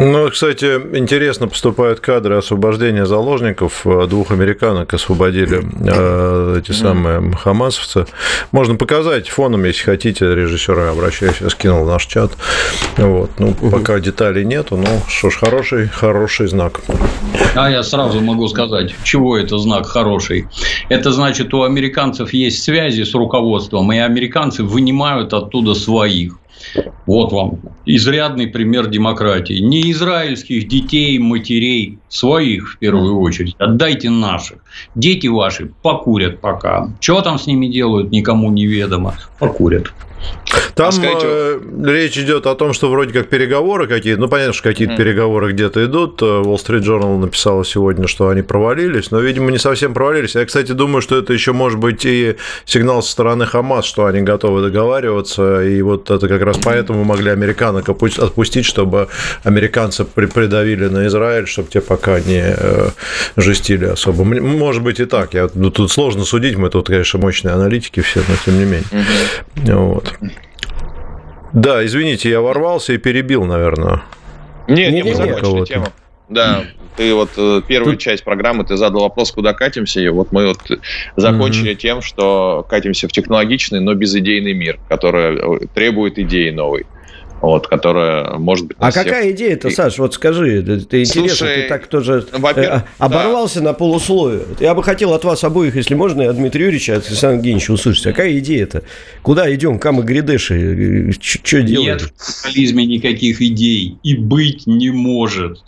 Ну, кстати, интересно поступают кадры освобождения заложников. Двух американок освободили э, эти самые хамасовцы. Можно показать фоном, если хотите, режиссера, обращаюсь, я скинул в наш чат. Вот. Ну, пока деталей нету, ну, что ж, хороший, хороший знак. А я сразу могу сказать, чего это знак хороший. Это значит, у американцев есть связи с руководством, и американцы вынимают оттуда своих. Вот вам изрядный пример демократии. Не израильских детей, матерей своих в первую очередь, отдайте наших. Дети ваши покурят пока. Что там с ними делают, никому неведомо. Покурят. Там а скажите, э, речь идет о том, что вроде как переговоры какие-то, ну понятно, что какие-то mm. переговоры где-то идут. Э, Wall Street Journal написала сегодня, что они провалились, но, видимо, не совсем провалились. Я, кстати, думаю, что это еще может быть и сигнал со стороны Хамас, что они готовы договариваться, и вот это как раз поэтому могли американок отпустить, чтобы американцы придавили на Израиль, чтобы те пока не э, жестили особо. Может быть и так. Я, ну, тут сложно судить, мы тут, конечно, мощные аналитики все, но тем не менее. Mm-hmm. Вот. Да, извините, я ворвался и перебил, наверное. Не, не, мы закончили тему. Да, ты вот э, первую Тут... часть программы ты задал вопрос, куда катимся, и вот мы вот закончили mm-hmm. тем, что катимся в технологичный, но безидейный мир, который э, требует идеи новой вот, которая может быть... А всех... какая идея-то, Саш, вот скажи, ты интересно, ты так тоже э, оборвался да. на полусловие. Я бы хотел от вас обоих, если можно, и от Дмитрия Юрьевича, от Александра Евгеньевича услышать, какая идея-то? Куда идем, камы грядеши, что делаем? Нет в капитализме никаких идей, и быть не может.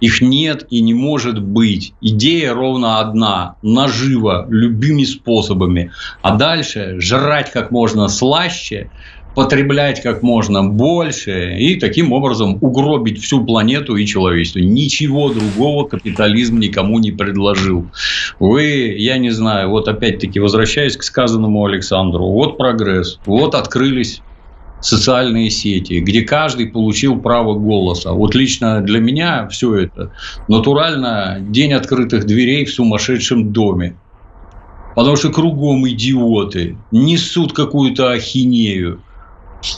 Их нет и не может быть. Идея ровно одна – наживо, любыми способами. А дальше жрать как можно слаще – потреблять как можно больше и таким образом угробить всю планету и человечество. Ничего другого капитализм никому не предложил. Вы, я не знаю, вот опять-таки возвращаясь к сказанному Александру, вот прогресс, вот открылись социальные сети, где каждый получил право голоса. Вот лично для меня все это натурально день открытых дверей в сумасшедшем доме. Потому что кругом идиоты несут какую-то ахинею.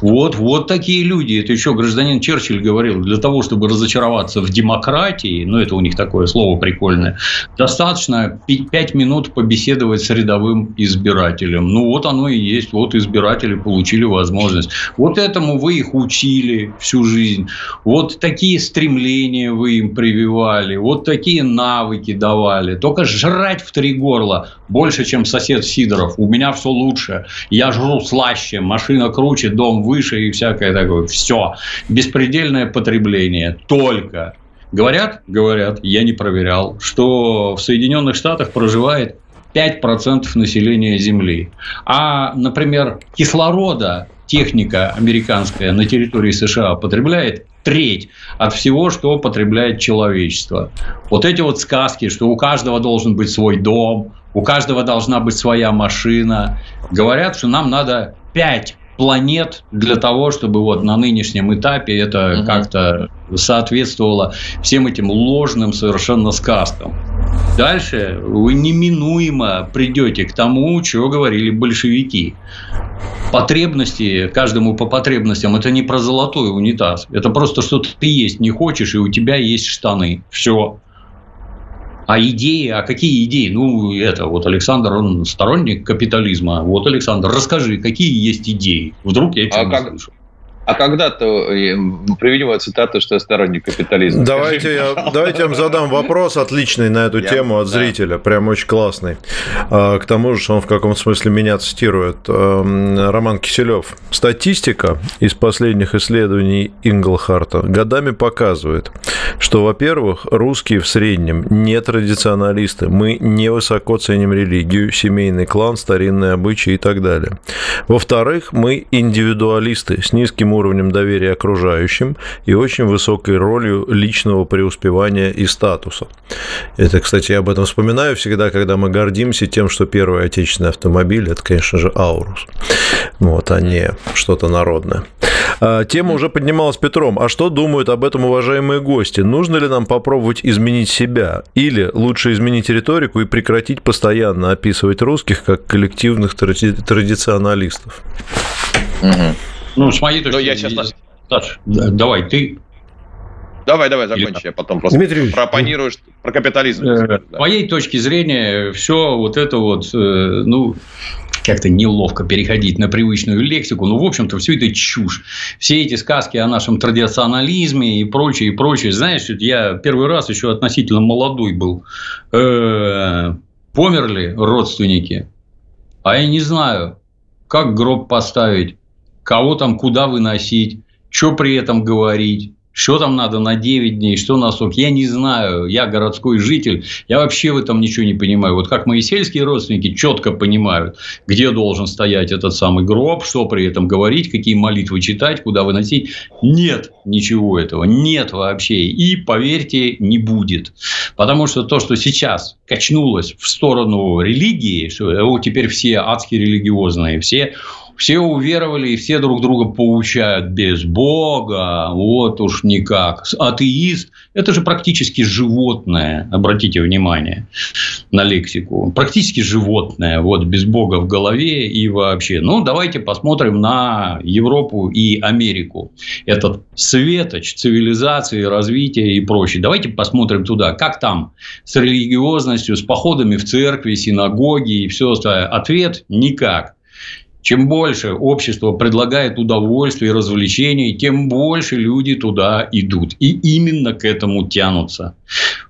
Вот, вот такие люди. Это еще гражданин Черчилль говорил, для того, чтобы разочароваться в демократии, ну, это у них такое слово прикольное, достаточно 5 минут побеседовать с рядовым избирателем. Ну, вот оно и есть. Вот избиратели получили возможность. Вот этому вы их учили всю жизнь. Вот такие стремления вы им прививали. Вот такие навыки давали. Только жрать в три горла больше, чем сосед Сидоров. У меня все лучше. Я жру слаще, машина круче, дом выше и всякое такое. Все. Беспредельное потребление. Только. Говорят, говорят, я не проверял, что в Соединенных Штатах проживает 5% населения Земли. А, например, кислорода техника американская на территории США потребляет треть от всего, что потребляет человечество. Вот эти вот сказки, что у каждого должен быть свой дом, у каждого должна быть своя машина, говорят, что нам надо 5 планет для того, чтобы вот на нынешнем этапе это угу. как-то соответствовало всем этим ложным совершенно сказкам. Дальше вы неминуемо придете к тому, чего говорили большевики. Потребности, каждому по потребностям, это не про золотой унитаз. Это просто что ты есть не хочешь, и у тебя есть штаны. Все. А идеи, а какие идеи? Ну, это вот Александр, он сторонник капитализма. Вот, Александр, расскажи, какие есть идеи? Вдруг я а как, слышу. А когда-то э, приведем цитату, что я сторонник капитализма. Давайте я, давайте я вам задам вопрос отличный на эту я, тему от да. зрителя, прям очень классный. А, к тому же, он в каком-то смысле меня цитирует. Эм, Роман Киселев. Статистика из последних исследований Инглхарта годами показывает, что, во-первых, русские в среднем не традиционалисты, мы не высоко ценим религию, семейный клан, старинные обычаи и так далее. Во-вторых, мы индивидуалисты с низким уровнем доверия окружающим и очень высокой ролью личного преуспевания и статуса. Это, кстати, я об этом вспоминаю всегда, когда мы гордимся тем, что первый отечественный автомобиль – это, конечно же, Аурус. Вот, а не что-то народное. А, тема уже поднималась Петром. А что думают об этом уважаемые гости? Нужно ли нам попробовать изменить себя? Или лучше изменить риторику и прекратить постоянно описывать русских как коллективных тради- традиционалистов? Угу. Ну, с моей точки зрения... Я сейчас... Саш, давай, ты Давай, давай, закончи, я потом просто Дмитрий пропонируешь про капитализм. Э, с моей точки зрения, все вот это вот, э, ну, как-то неловко переходить на привычную лексику. Ну, в общем-то, все это чушь. Все эти сказки о нашем традиционализме и прочее, и прочее. Знаешь, я первый раз еще относительно молодой был. Э, померли родственники, а я не знаю, как гроб поставить, кого там куда выносить, что при этом говорить, Что там надо на 9 дней, что на срок, я не знаю. Я городской житель, я вообще в этом ничего не понимаю. Вот как мои сельские родственники четко понимают, где должен стоять этот самый гроб, что при этом говорить, какие молитвы читать, куда выносить. Нет ничего этого, нет вообще. И, поверьте, не будет. Потому что то, что сейчас качнулось в сторону религии, что теперь все адские религиозные, все все уверовали и все друг друга поучают без Бога, вот уж никак. Атеист – это же практически животное, обратите внимание на лексику. Практически животное, вот без Бога в голове и вообще. Ну, давайте посмотрим на Европу и Америку. Этот светоч цивилизации, развития и прочее. Давайте посмотрим туда, как там с религиозностью, с походами в церкви, синагоги и все остальное. Ответ – никак. Чем больше общество предлагает удовольствие и развлечений, тем больше люди туда идут. И именно к этому тянутся.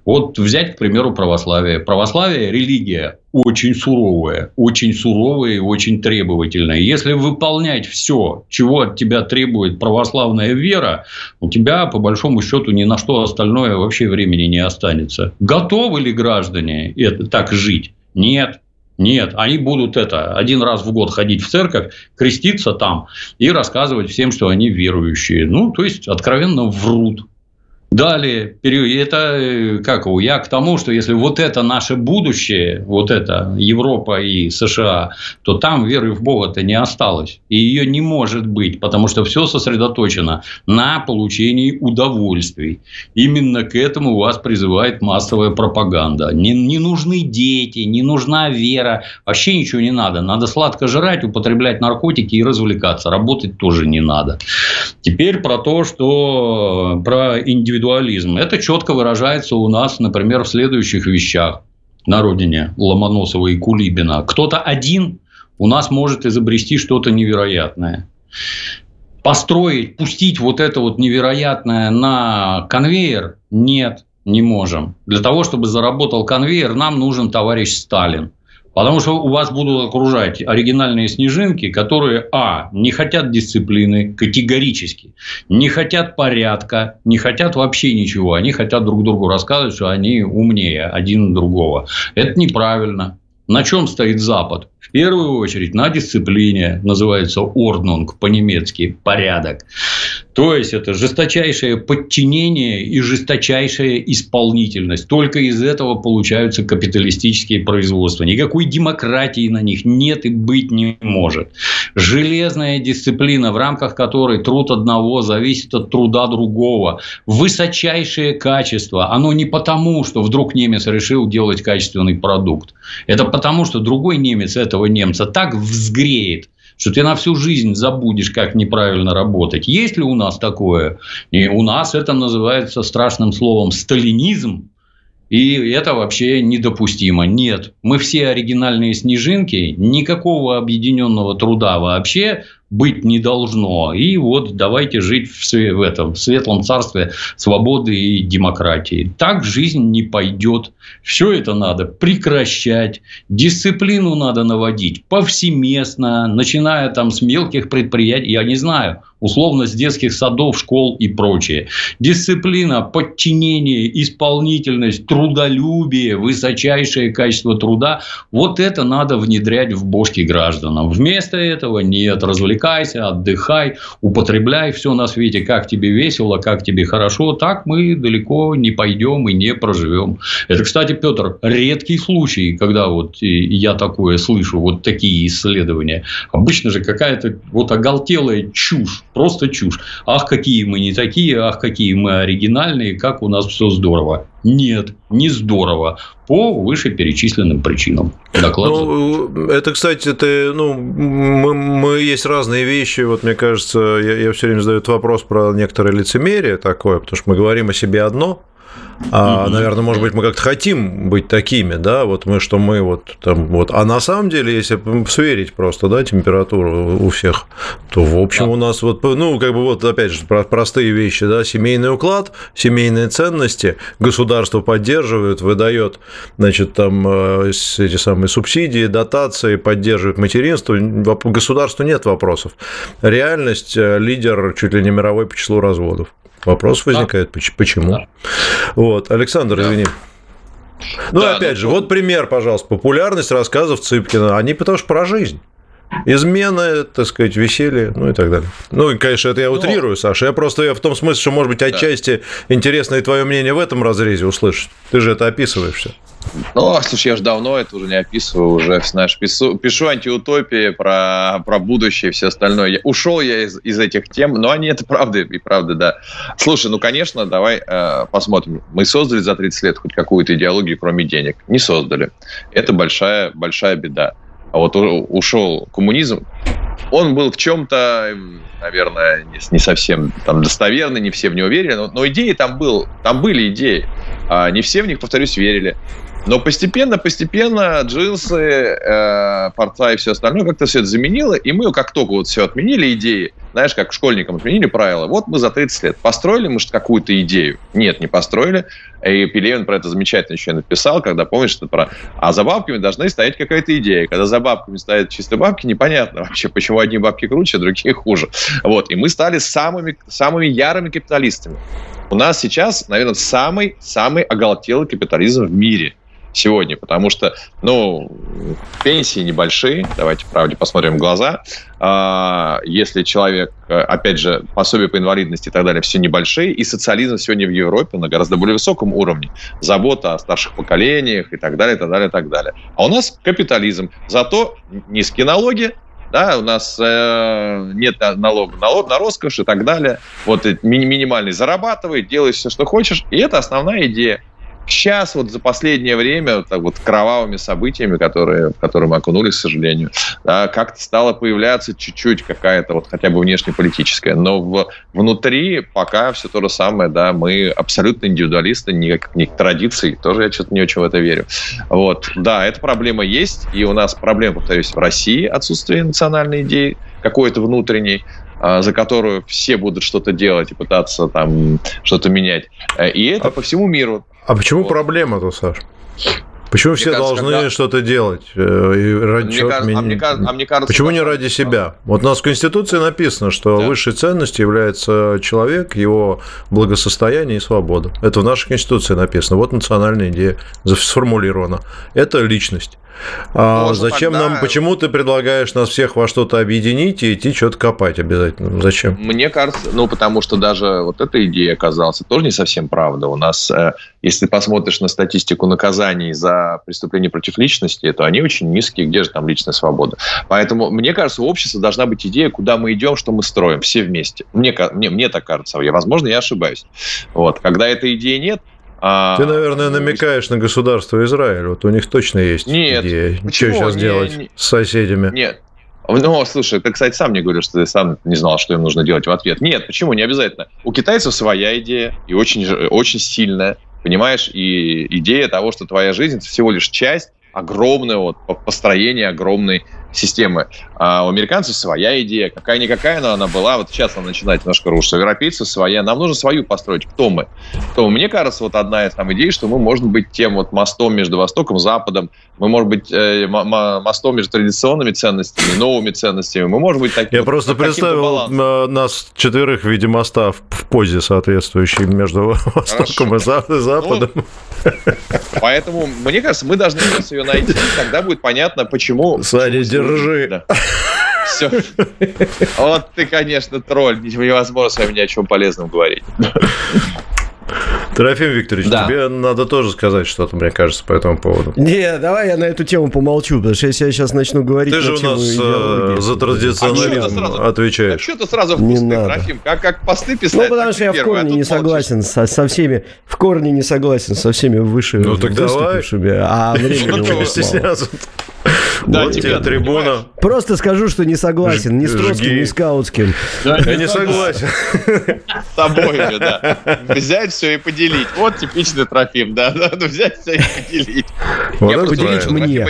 Вот взять, к примеру, православие. Православие – религия очень суровая, очень суровая и очень требовательная. Если выполнять все, чего от тебя требует православная вера, у тебя, по большому счету, ни на что остальное вообще времени не останется. Готовы ли граждане это, так жить? Нет. Нет, они будут это один раз в год ходить в церковь, креститься там и рассказывать всем, что они верующие. Ну, то есть, откровенно врут. Далее, это э, как его, я к тому, что если вот это наше будущее, вот это Европа и США, то там веры в Бога-то не осталось. И ее не может быть, потому что все сосредоточено на получении удовольствий. Именно к этому вас призывает массовая пропаганда. Не, не нужны дети, не нужна вера, вообще ничего не надо. Надо сладко жрать, употреблять наркотики и развлекаться. Работать тоже не надо. Теперь про то, что про индивидуальность индивидуализм. Это четко выражается у нас, например, в следующих вещах на родине Ломоносова и Кулибина. Кто-то один у нас может изобрести что-то невероятное. Построить, пустить вот это вот невероятное на конвейер – нет, не можем. Для того, чтобы заработал конвейер, нам нужен товарищ Сталин. Потому что у вас будут окружать оригинальные снежинки, которые, а, не хотят дисциплины категорически, не хотят порядка, не хотят вообще ничего. Они хотят друг другу рассказывать, что они умнее один другого. Это неправильно. На чем стоит Запад? В первую очередь на дисциплине, называется орднунг по-немецки, порядок. То есть, это жесточайшее подчинение и жесточайшая исполнительность. Только из этого получаются капиталистические производства. Никакой демократии на них нет и быть не может. Железная дисциплина, в рамках которой труд одного зависит от труда другого. Высочайшее качество. Оно не потому, что вдруг немец решил делать качественный продукт. Это потому, что другой немец этого немца так взгреет, что ты на всю жизнь забудешь, как неправильно работать. Есть ли у нас такое? И у нас это называется страшным словом сталинизм. И это вообще недопустимо. Нет, мы все оригинальные снежинки, никакого объединенного труда вообще быть не должно. И вот давайте жить в, в этом в светлом царстве свободы и демократии. Так жизнь не пойдет. Все это надо прекращать. Дисциплину надо наводить повсеместно, начиная там с мелких предприятий. Я не знаю, условно с детских садов, школ и прочее. Дисциплина, подчинение, исполнительность, трудолюбие, высочайшее качество труда – вот это надо внедрять в бошки гражданам. Вместо этого нет, развлекайся, отдыхай, употребляй все на свете, как тебе весело, как тебе хорошо, так мы далеко не пойдем и не проживем. Это, кстати, Петр, редкий случай, когда вот я такое слышу, вот такие исследования. Обычно же какая-то вот оголтелая чушь Просто чушь. Ах, какие мы не такие, ах, какие мы оригинальные, как у нас все здорово. Нет, не здорово. По вышеперечисленным причинам. Доклад. Ну, это, кстати, это, ну, мы, мы есть разные вещи. Вот мне кажется, я, я все время задаю вопрос про некоторое лицемерие такое, потому что мы говорим о себе одно, а, угу. Наверное, может быть, мы как-то хотим быть такими, да, вот мы, что мы вот там вот. А на самом деле, если сверить просто, да, температуру у всех, то в общем да. у нас вот, ну, как бы вот опять же простые вещи, да, семейный уклад, семейные ценности, государство поддерживает, выдает, значит, там э, эти самые субсидии, дотации, поддерживает материнство, государству нет вопросов. Реальность э, лидер чуть ли не мировой по числу разводов. Вопрос возникает, почему? Да. Вот, Александр, да. извини. Ну, да, опять ну, же, вот пример, пожалуйста, популярность рассказов Цыпкина. Они потому что про жизнь. Измена, так сказать, веселье, ну и так далее. Ну, и, конечно, это я утрирую, Саша. Я просто я в том смысле, что, может быть, отчасти да. интересно и твое мнение в этом разрезе услышать. Ты же это описываешь все. Ну, слушай, я же давно это уже не описываю, уже, знаешь, пишу, пишу антиутопии про, про будущее и все остальное. Я, ушел я из, из этих тем, но они это правда и правда, да. Слушай, ну, конечно, давай э, посмотрим. Мы создали за 30 лет хоть какую-то идеологию, кроме денег? Не создали. Это большая, большая беда. А вот ушел коммунизм, он был в чем-то, наверное, не совсем там достоверный, не все в него верили, но, но идеи там был, там были идеи. А не все в них, повторюсь, верили. Но постепенно, постепенно джинсы, э, порта и все остальное как-то все это заменило, и мы как только вот все отменили идеи, знаешь, как школьникам отменили правила, вот мы за 30 лет построили, может, какую-то идею? Нет, не построили. И Пелевин про это замечательно еще написал, когда, помнишь, что про... А за бабками должны стоять какая-то идея. Когда за бабками стоят чисто бабки, непонятно вообще, почему одни бабки круче, а другие хуже. Вот. И мы стали самыми, самыми ярыми капиталистами. У нас сейчас, наверное, самый-самый оголтелый капитализм в мире – сегодня, потому что, ну, пенсии небольшие, давайте правде посмотрим в глаза. А, если человек, опять же, пособие по инвалидности и так далее, все небольшие, и социализм сегодня в Европе на гораздо более высоком уровне. Забота о старших поколениях и так далее, и так далее, и так далее. А у нас капитализм. Зато низкие налоги, да, у нас э, нет налога налог на роскошь и так далее. Вот ми- минимальный зарабатывай, делай все, что хочешь, и это основная идея. Сейчас вот за последнее время так вот кровавыми событиями, которые, в которые мы окунулись, к сожалению, да, как-то стало появляться чуть-чуть какая-то вот хотя бы внешнеполитическая. Но в, внутри пока все то же самое, да, мы абсолютно индивидуалисты, никаких, никаких традиций, тоже я что-то не очень в это верю. Вот, да, эта проблема есть, и у нас проблема, повторюсь, в России отсутствие национальной идеи, какой-то внутренней, за которую все будут что-то делать и пытаться там что-то менять. Э, и это а, по всему миру. А почему вот. проблема-то, Саш? Почему мне все кажется, должны когда... что-то делать? Э, и ради мне чего... кажется, а мне, а мне кажется, Почему не ради себя? Вот у нас в Конституции написано, что да. высшей ценностью является человек, его благосостояние и свобода. Это в нашей Конституции написано. Вот национальная идея сформулирована. Это личность. А Может, зачем тогда... нам, почему ты предлагаешь нас всех во что-то объединить и идти что-то копать обязательно? Зачем? Мне кажется, ну, потому что даже вот эта идея оказалась тоже не совсем правда. У нас, э, если ты посмотришь на статистику наказаний за преступления против личности, то они очень низкие, где же там личная свобода. Поэтому, мне кажется, у общества должна быть идея, куда мы идем, что мы строим, все вместе. Мне, мне, мне так кажется, я, возможно, я ошибаюсь. Вот. Когда этой идеи нет, а, Ты, наверное, намекаешь на государство Израиль. Вот у них точно есть нет, идея. Почему? Что сейчас не, делать не, с соседями? Нет. Ну, слушай, ты, кстати, сам мне говоришь, что ты сам не знал, что им нужно делать в ответ. Нет, почему? Не обязательно. У китайцев своя идея, и очень, очень сильная, понимаешь? И идея того, что твоя жизнь – это всего лишь часть огромного вот, построения огромной системы. А у американцев своя идея, какая-никакая, но она была. Вот сейчас она начинает немножко рушиться. У европейцев своя. Нам нужно свою построить. Кто мы? Кто? Мне кажется, вот одна из там идей, что мы можем быть тем вот мостом между Востоком и Западом. Мы можем быть э, мостом между традиционными ценностями новыми ценностями. Мы можем быть таким. Я вот, просто представил нас четверых в виде моста в, в позе соответствующей между Востоком и Западом. Ну, поэтому, мне кажется, мы должны ее найти. Тогда будет понятно, почему... Саня, держи. Да. Все. Вот ты, конечно, тролль. Невозможно с вами ни о чем полезном говорить. Трофим Викторович, да. тебе надо тоже сказать что-то, мне кажется, по этому поводу. Не, давай я на эту тему помолчу, потому что если я сейчас начну говорить Ты же у нас э, за традиционализм а отвечаешь. А что ты сразу в кусты, Трофим? Как, как посты писать? Ну, потому что я в корне не согласен со, со всеми, в корне не согласен со всеми выше ну, так выступившими, давай. а времени стесняться. Да, вот тебе трибуна. Просто скажу, что не согласен ни с Троцким, ни с Каутским. Я не согласен. С тобой, да. Взять все и поделить. Вот типичный Трофим, да. Взять все и поделить. Вот поделить мне.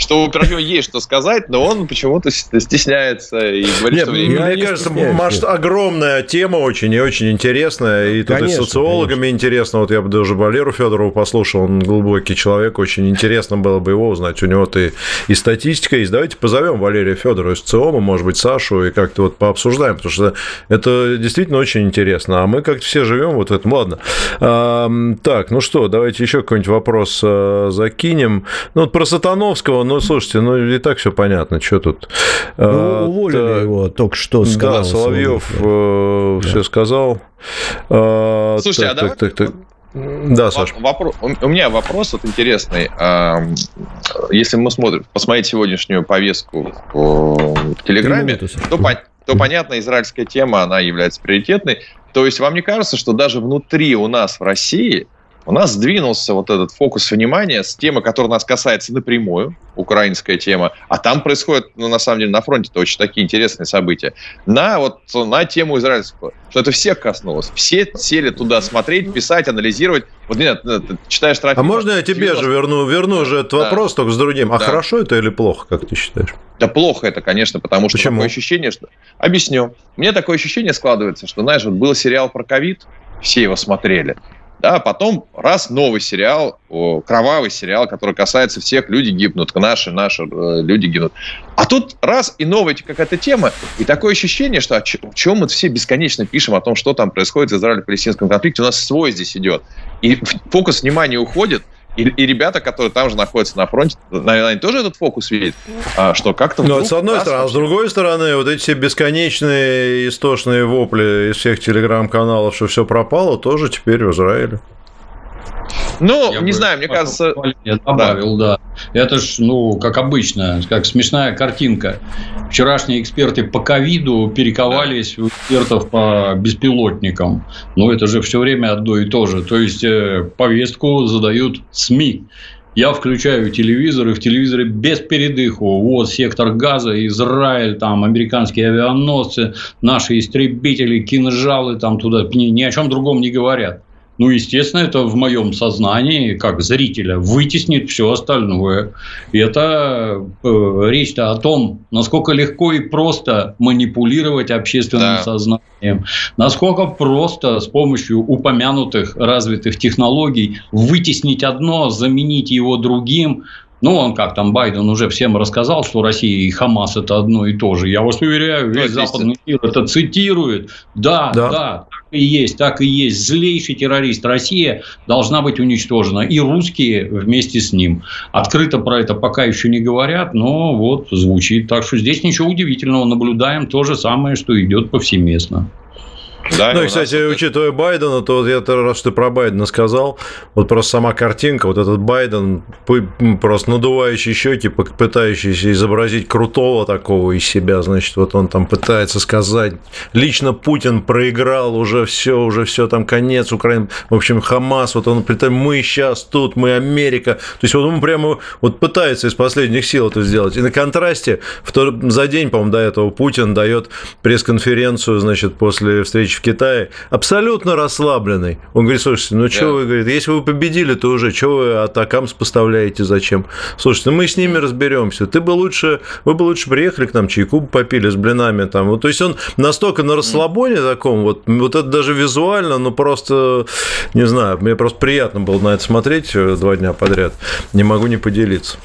Что у Пирожкова есть что сказать, но он почему-то стесняется и говорит, Нет, что... Мне, именно- мне кажется, масштаб, огромная тема очень и очень интересная. И тут и с Конечно, социологами интересно. Вот я бы даже Валеру Федорову послушал, он глубокий человек, очень интересно было бы его узнать. У него-то и, и статистика есть. Давайте позовем Валерия Федорова из ЦИОМа, может быть, Сашу, и как-то вот пообсуждаем, потому что это действительно очень интересно. А мы как-то все живем вот в этом. Ладно. Ам, так, ну что, давайте еще какой-нибудь вопрос э, закинем. Ну, вот про Сатановского, ну, слушайте, ну, и так все понятно, что тут. Ну, А, уволили так. его только что, Да, сказал Соловьев Соловьев, все сказал. А, Слушайте, так, а давай- так, так, так. Да, Саш. Вопро- У меня вопрос вот интересный. Ам, Если мы смотрим, посмотреть сегодняшнюю повестку в Телеграме, то, то понятно, израильская тема, она является приоритетной. То есть вам не кажется, что даже внутри у нас в России у нас сдвинулся вот этот фокус внимания с темы, которая нас касается напрямую, украинская тема, а там происходит, ну, на самом деле, на фронте-то очень такие интересные события, на вот на тему израильского, что это всех коснулось. Все сели туда смотреть, писать, анализировать. Вот нет, ты читаешь А Трофима, можно я тебе 90 же верну, верну же этот Да. вопрос, только с другим. А Да. хорошо это или плохо, как ты считаешь? Да плохо это, конечно, потому что Почему? такое ощущение, что... Объясню. Мне такое ощущение складывается, что, знаешь, вот был сериал про ковид, все его смотрели, да, потом раз новый сериал, кровавый сериал, который касается всех, люди гибнут, наши, наши э, люди гибнут. А тут раз и новая какая-то тема, и такое ощущение, что о чем мы все бесконечно пишем о том, что там происходит в Израиле-Палестинском конфликте, у нас свой здесь идет. И фокус внимания уходит, и, и ребята, которые там же находятся на фронте, наверное, они тоже этот фокус видят, а, что как-то... Ну, с одной стороны, а с другой стороны, вот эти все бесконечные истошные вопли из всех телеграм-каналов, что все пропало, тоже теперь в Израиле. Ну, Я не бы знаю, мне кажется... Я добавил, да. Это ж, ну, как обычно, как смешная картинка. Вчерашние эксперты по ковиду перековались в экспертов по беспилотникам. Ну, это же все время одно и то же. То есть, э, повестку задают СМИ. Я включаю телевизор, и в телевизоре без передыху. Вот сектор газа, Израиль, там американские авианосцы, наши истребители, кинжалы там туда. Ни, ни о чем другом не говорят. Ну, естественно, это в моем сознании, как зрителя, вытеснит все остальное. И это э, речь-то о том, насколько легко и просто манипулировать общественным Да. сознанием, насколько просто с помощью упомянутых развитых технологий вытеснить одно, заменить его другим. Ну, он как там, Байден уже всем рассказал, что Россия и Хамас это одно и то же. Я вас уверяю, Ну, весь естественно. западный мир это цитирует. Да, Да. да, так и есть, так и есть. Злейший террорист Россия должна быть уничтожена. И русские вместе с ним. Открыто про это пока еще не говорят, но вот звучит. Так что здесь ничего удивительного. Наблюдаем то же самое, что идет повсеместно. Да, Ну и, кстати, это- учитывая Байдена, то вот я раз ты про Байдена сказал, вот просто сама картинка, вот этот Байден, просто надувающий щеки, пытающийся изобразить крутого такого из себя, значит, вот он там пытается сказать, лично Путин проиграл, уже все, уже все, там конец Украины, в общем, Хамас, вот он мы сейчас тут, мы Америка, то есть вот он прямо вот пытается из последних сил это сделать. И на контрасте, в то, за день, по-моему, до этого Путин дает пресс-конференцию, значит, после встречи в Китае, абсолютно расслабленный. Он говорит, слушайте, ну что Да. вы, говорит, если вы победили, то уже, что вы атакамс поставляете, зачем? Слушайте, ну мы с ними разберемся. Ты бы лучше, вы бы лучше приехали к нам, чайку бы попили с блинами там. Вот, то есть он настолько на расслабоне таком, вот, вот это даже визуально, ну просто, не знаю, мне просто приятно было на это смотреть э, два дня подряд. Не могу не поделиться.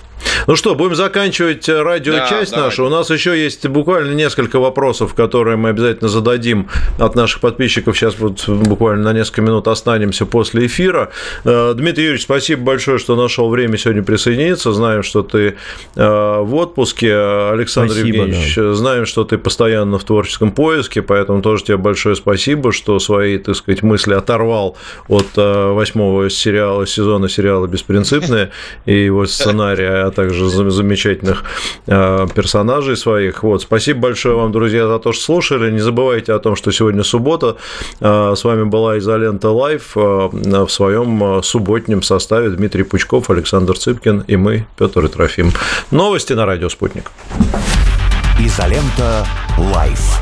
Ну что, будем заканчивать э, радиочасть Да, нашу. У нас еще есть буквально несколько вопросов, которые мы обязательно зададим от наших подписчиков. Сейчас вот буквально на несколько минут останемся после эфира. Э, Дмитрий Юрьевич, спасибо большое, что нашел время сегодня присоединиться. Знаем, что ты э, в отпуске. Александр Спасибо, Евгеньевич, знаем, что ты постоянно в творческом поиске, поэтому тоже тебе большое спасибо, что свои, так сказать, мысли оторвал от восьмого сериала, сезона сериала «Беспринципные» и его сценария, а также зам- замечательных э, персонажей своих. Вот. Спасибо большое вам, друзья, за то, что слушали. Не забывайте о том, что сегодня суббота. Э, С вами была «Изолента Live» э, в своем субботнем составе Дмитрий Пучков, Александр Цыпкин и мы, Петр и Трофим. Новости на радио «Спутник». Изолента Live.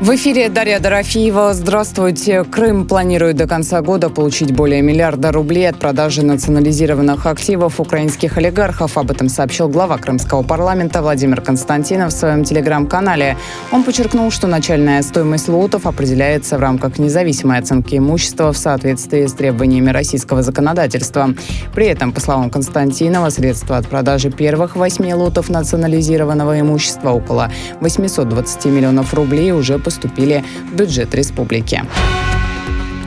В эфире Дарья Дорофеева. Здравствуйте. Крым планирует до конца года получить более миллиарда рублей от продажи национализированных активов украинских олигархов. Об этом сообщил глава Крымского парламента Владимир Константинов в своем телеграм-канале. Он подчеркнул, что начальная стоимость лотов определяется в рамках независимой оценки имущества в соответствии с требованиями российского законодательства. При этом, по словам Константинова, средства от продажи первых восьми лотов национализированного имущества около 820 миллионов рублей уже поступили в бюджет республики.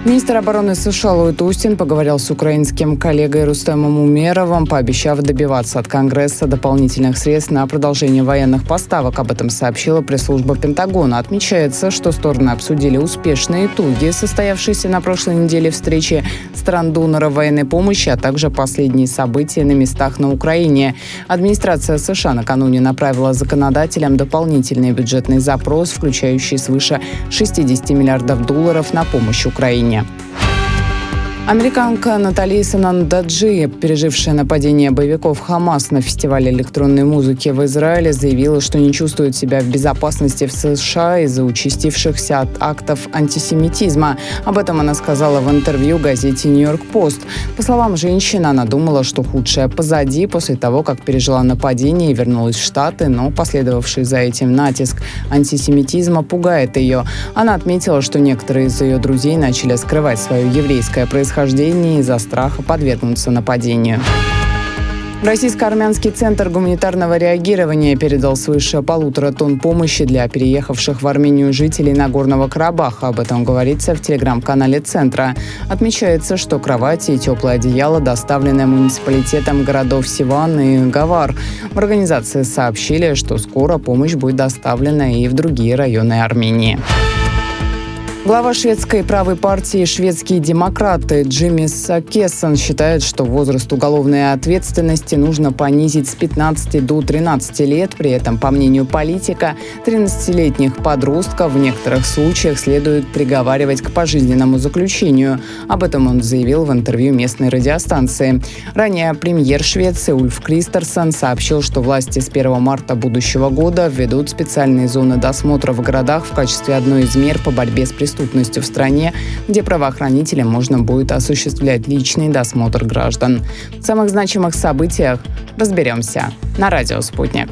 Министр обороны США Ллойд Устин поговорил с украинским коллегой Рустемом Умеровым, пообещав добиваться от Конгресса дополнительных средств на продолжение военных поставок. Об этом сообщила пресс-служба Пентагона. Отмечается, что стороны обсудили успешные итоги, состоявшиеся на прошлой неделе встречи стран-доноров военной помощи, а также последние события на местах на Украине. Администрация США накануне направила законодателям дополнительный бюджетный запрос, включающий свыше 60 миллиардов долларов на помощь Украине. Украине. Американка Натали Санандаджи, пережившая нападение боевиков Хамас на фестивале электронной музыки в Израиле, заявила, что не чувствует себя в безопасности в США из-за участившихся актов антисемитизма. Об этом она сказала в интервью газете «Нью-Йорк Пост». По словам женщины, она думала, что худшее позади после того, как пережила нападение и вернулась в Штаты, но последовавший за этим натиск антисемитизма пугает ее. Она отметила, что некоторые из ее друзей начали скрывать свое еврейское происхождение происхождения из-за страха подвергнуться нападению. Российско-армянский центр гуманитарного реагирования передал свыше полутора тонн помощи для переехавших в Армению жителей Нагорного Карабаха. Об этом говорится в телеграм-канале центра. Отмечается, что кровати и теплое одеяло доставлены муниципалитетом городов Сиван и Гавар. В организации сообщили, что скоро помощь будет доставлена и в другие районы Армении. Глава шведской правой партии «Шведские демократы» Джимми Сакессон считает, что возраст уголовной ответственности нужно понизить с 15 до 13 лет. При этом, по мнению политика, 13-летних подростков в некоторых случаях следует приговаривать к пожизненному заключению. Об этом он заявил в интервью местной радиостанции. Ранее премьер Швеции Ульф Кристерсон сообщил, что власти с 1 марта будущего года введут специальные зоны досмотра в городах в качестве одной из мер по борьбе с преступлением преступностью в стране, где правоохранителям можно будет осуществлять личный досмотр граждан. В самых значимых событиях разберемся на радио «Спутник».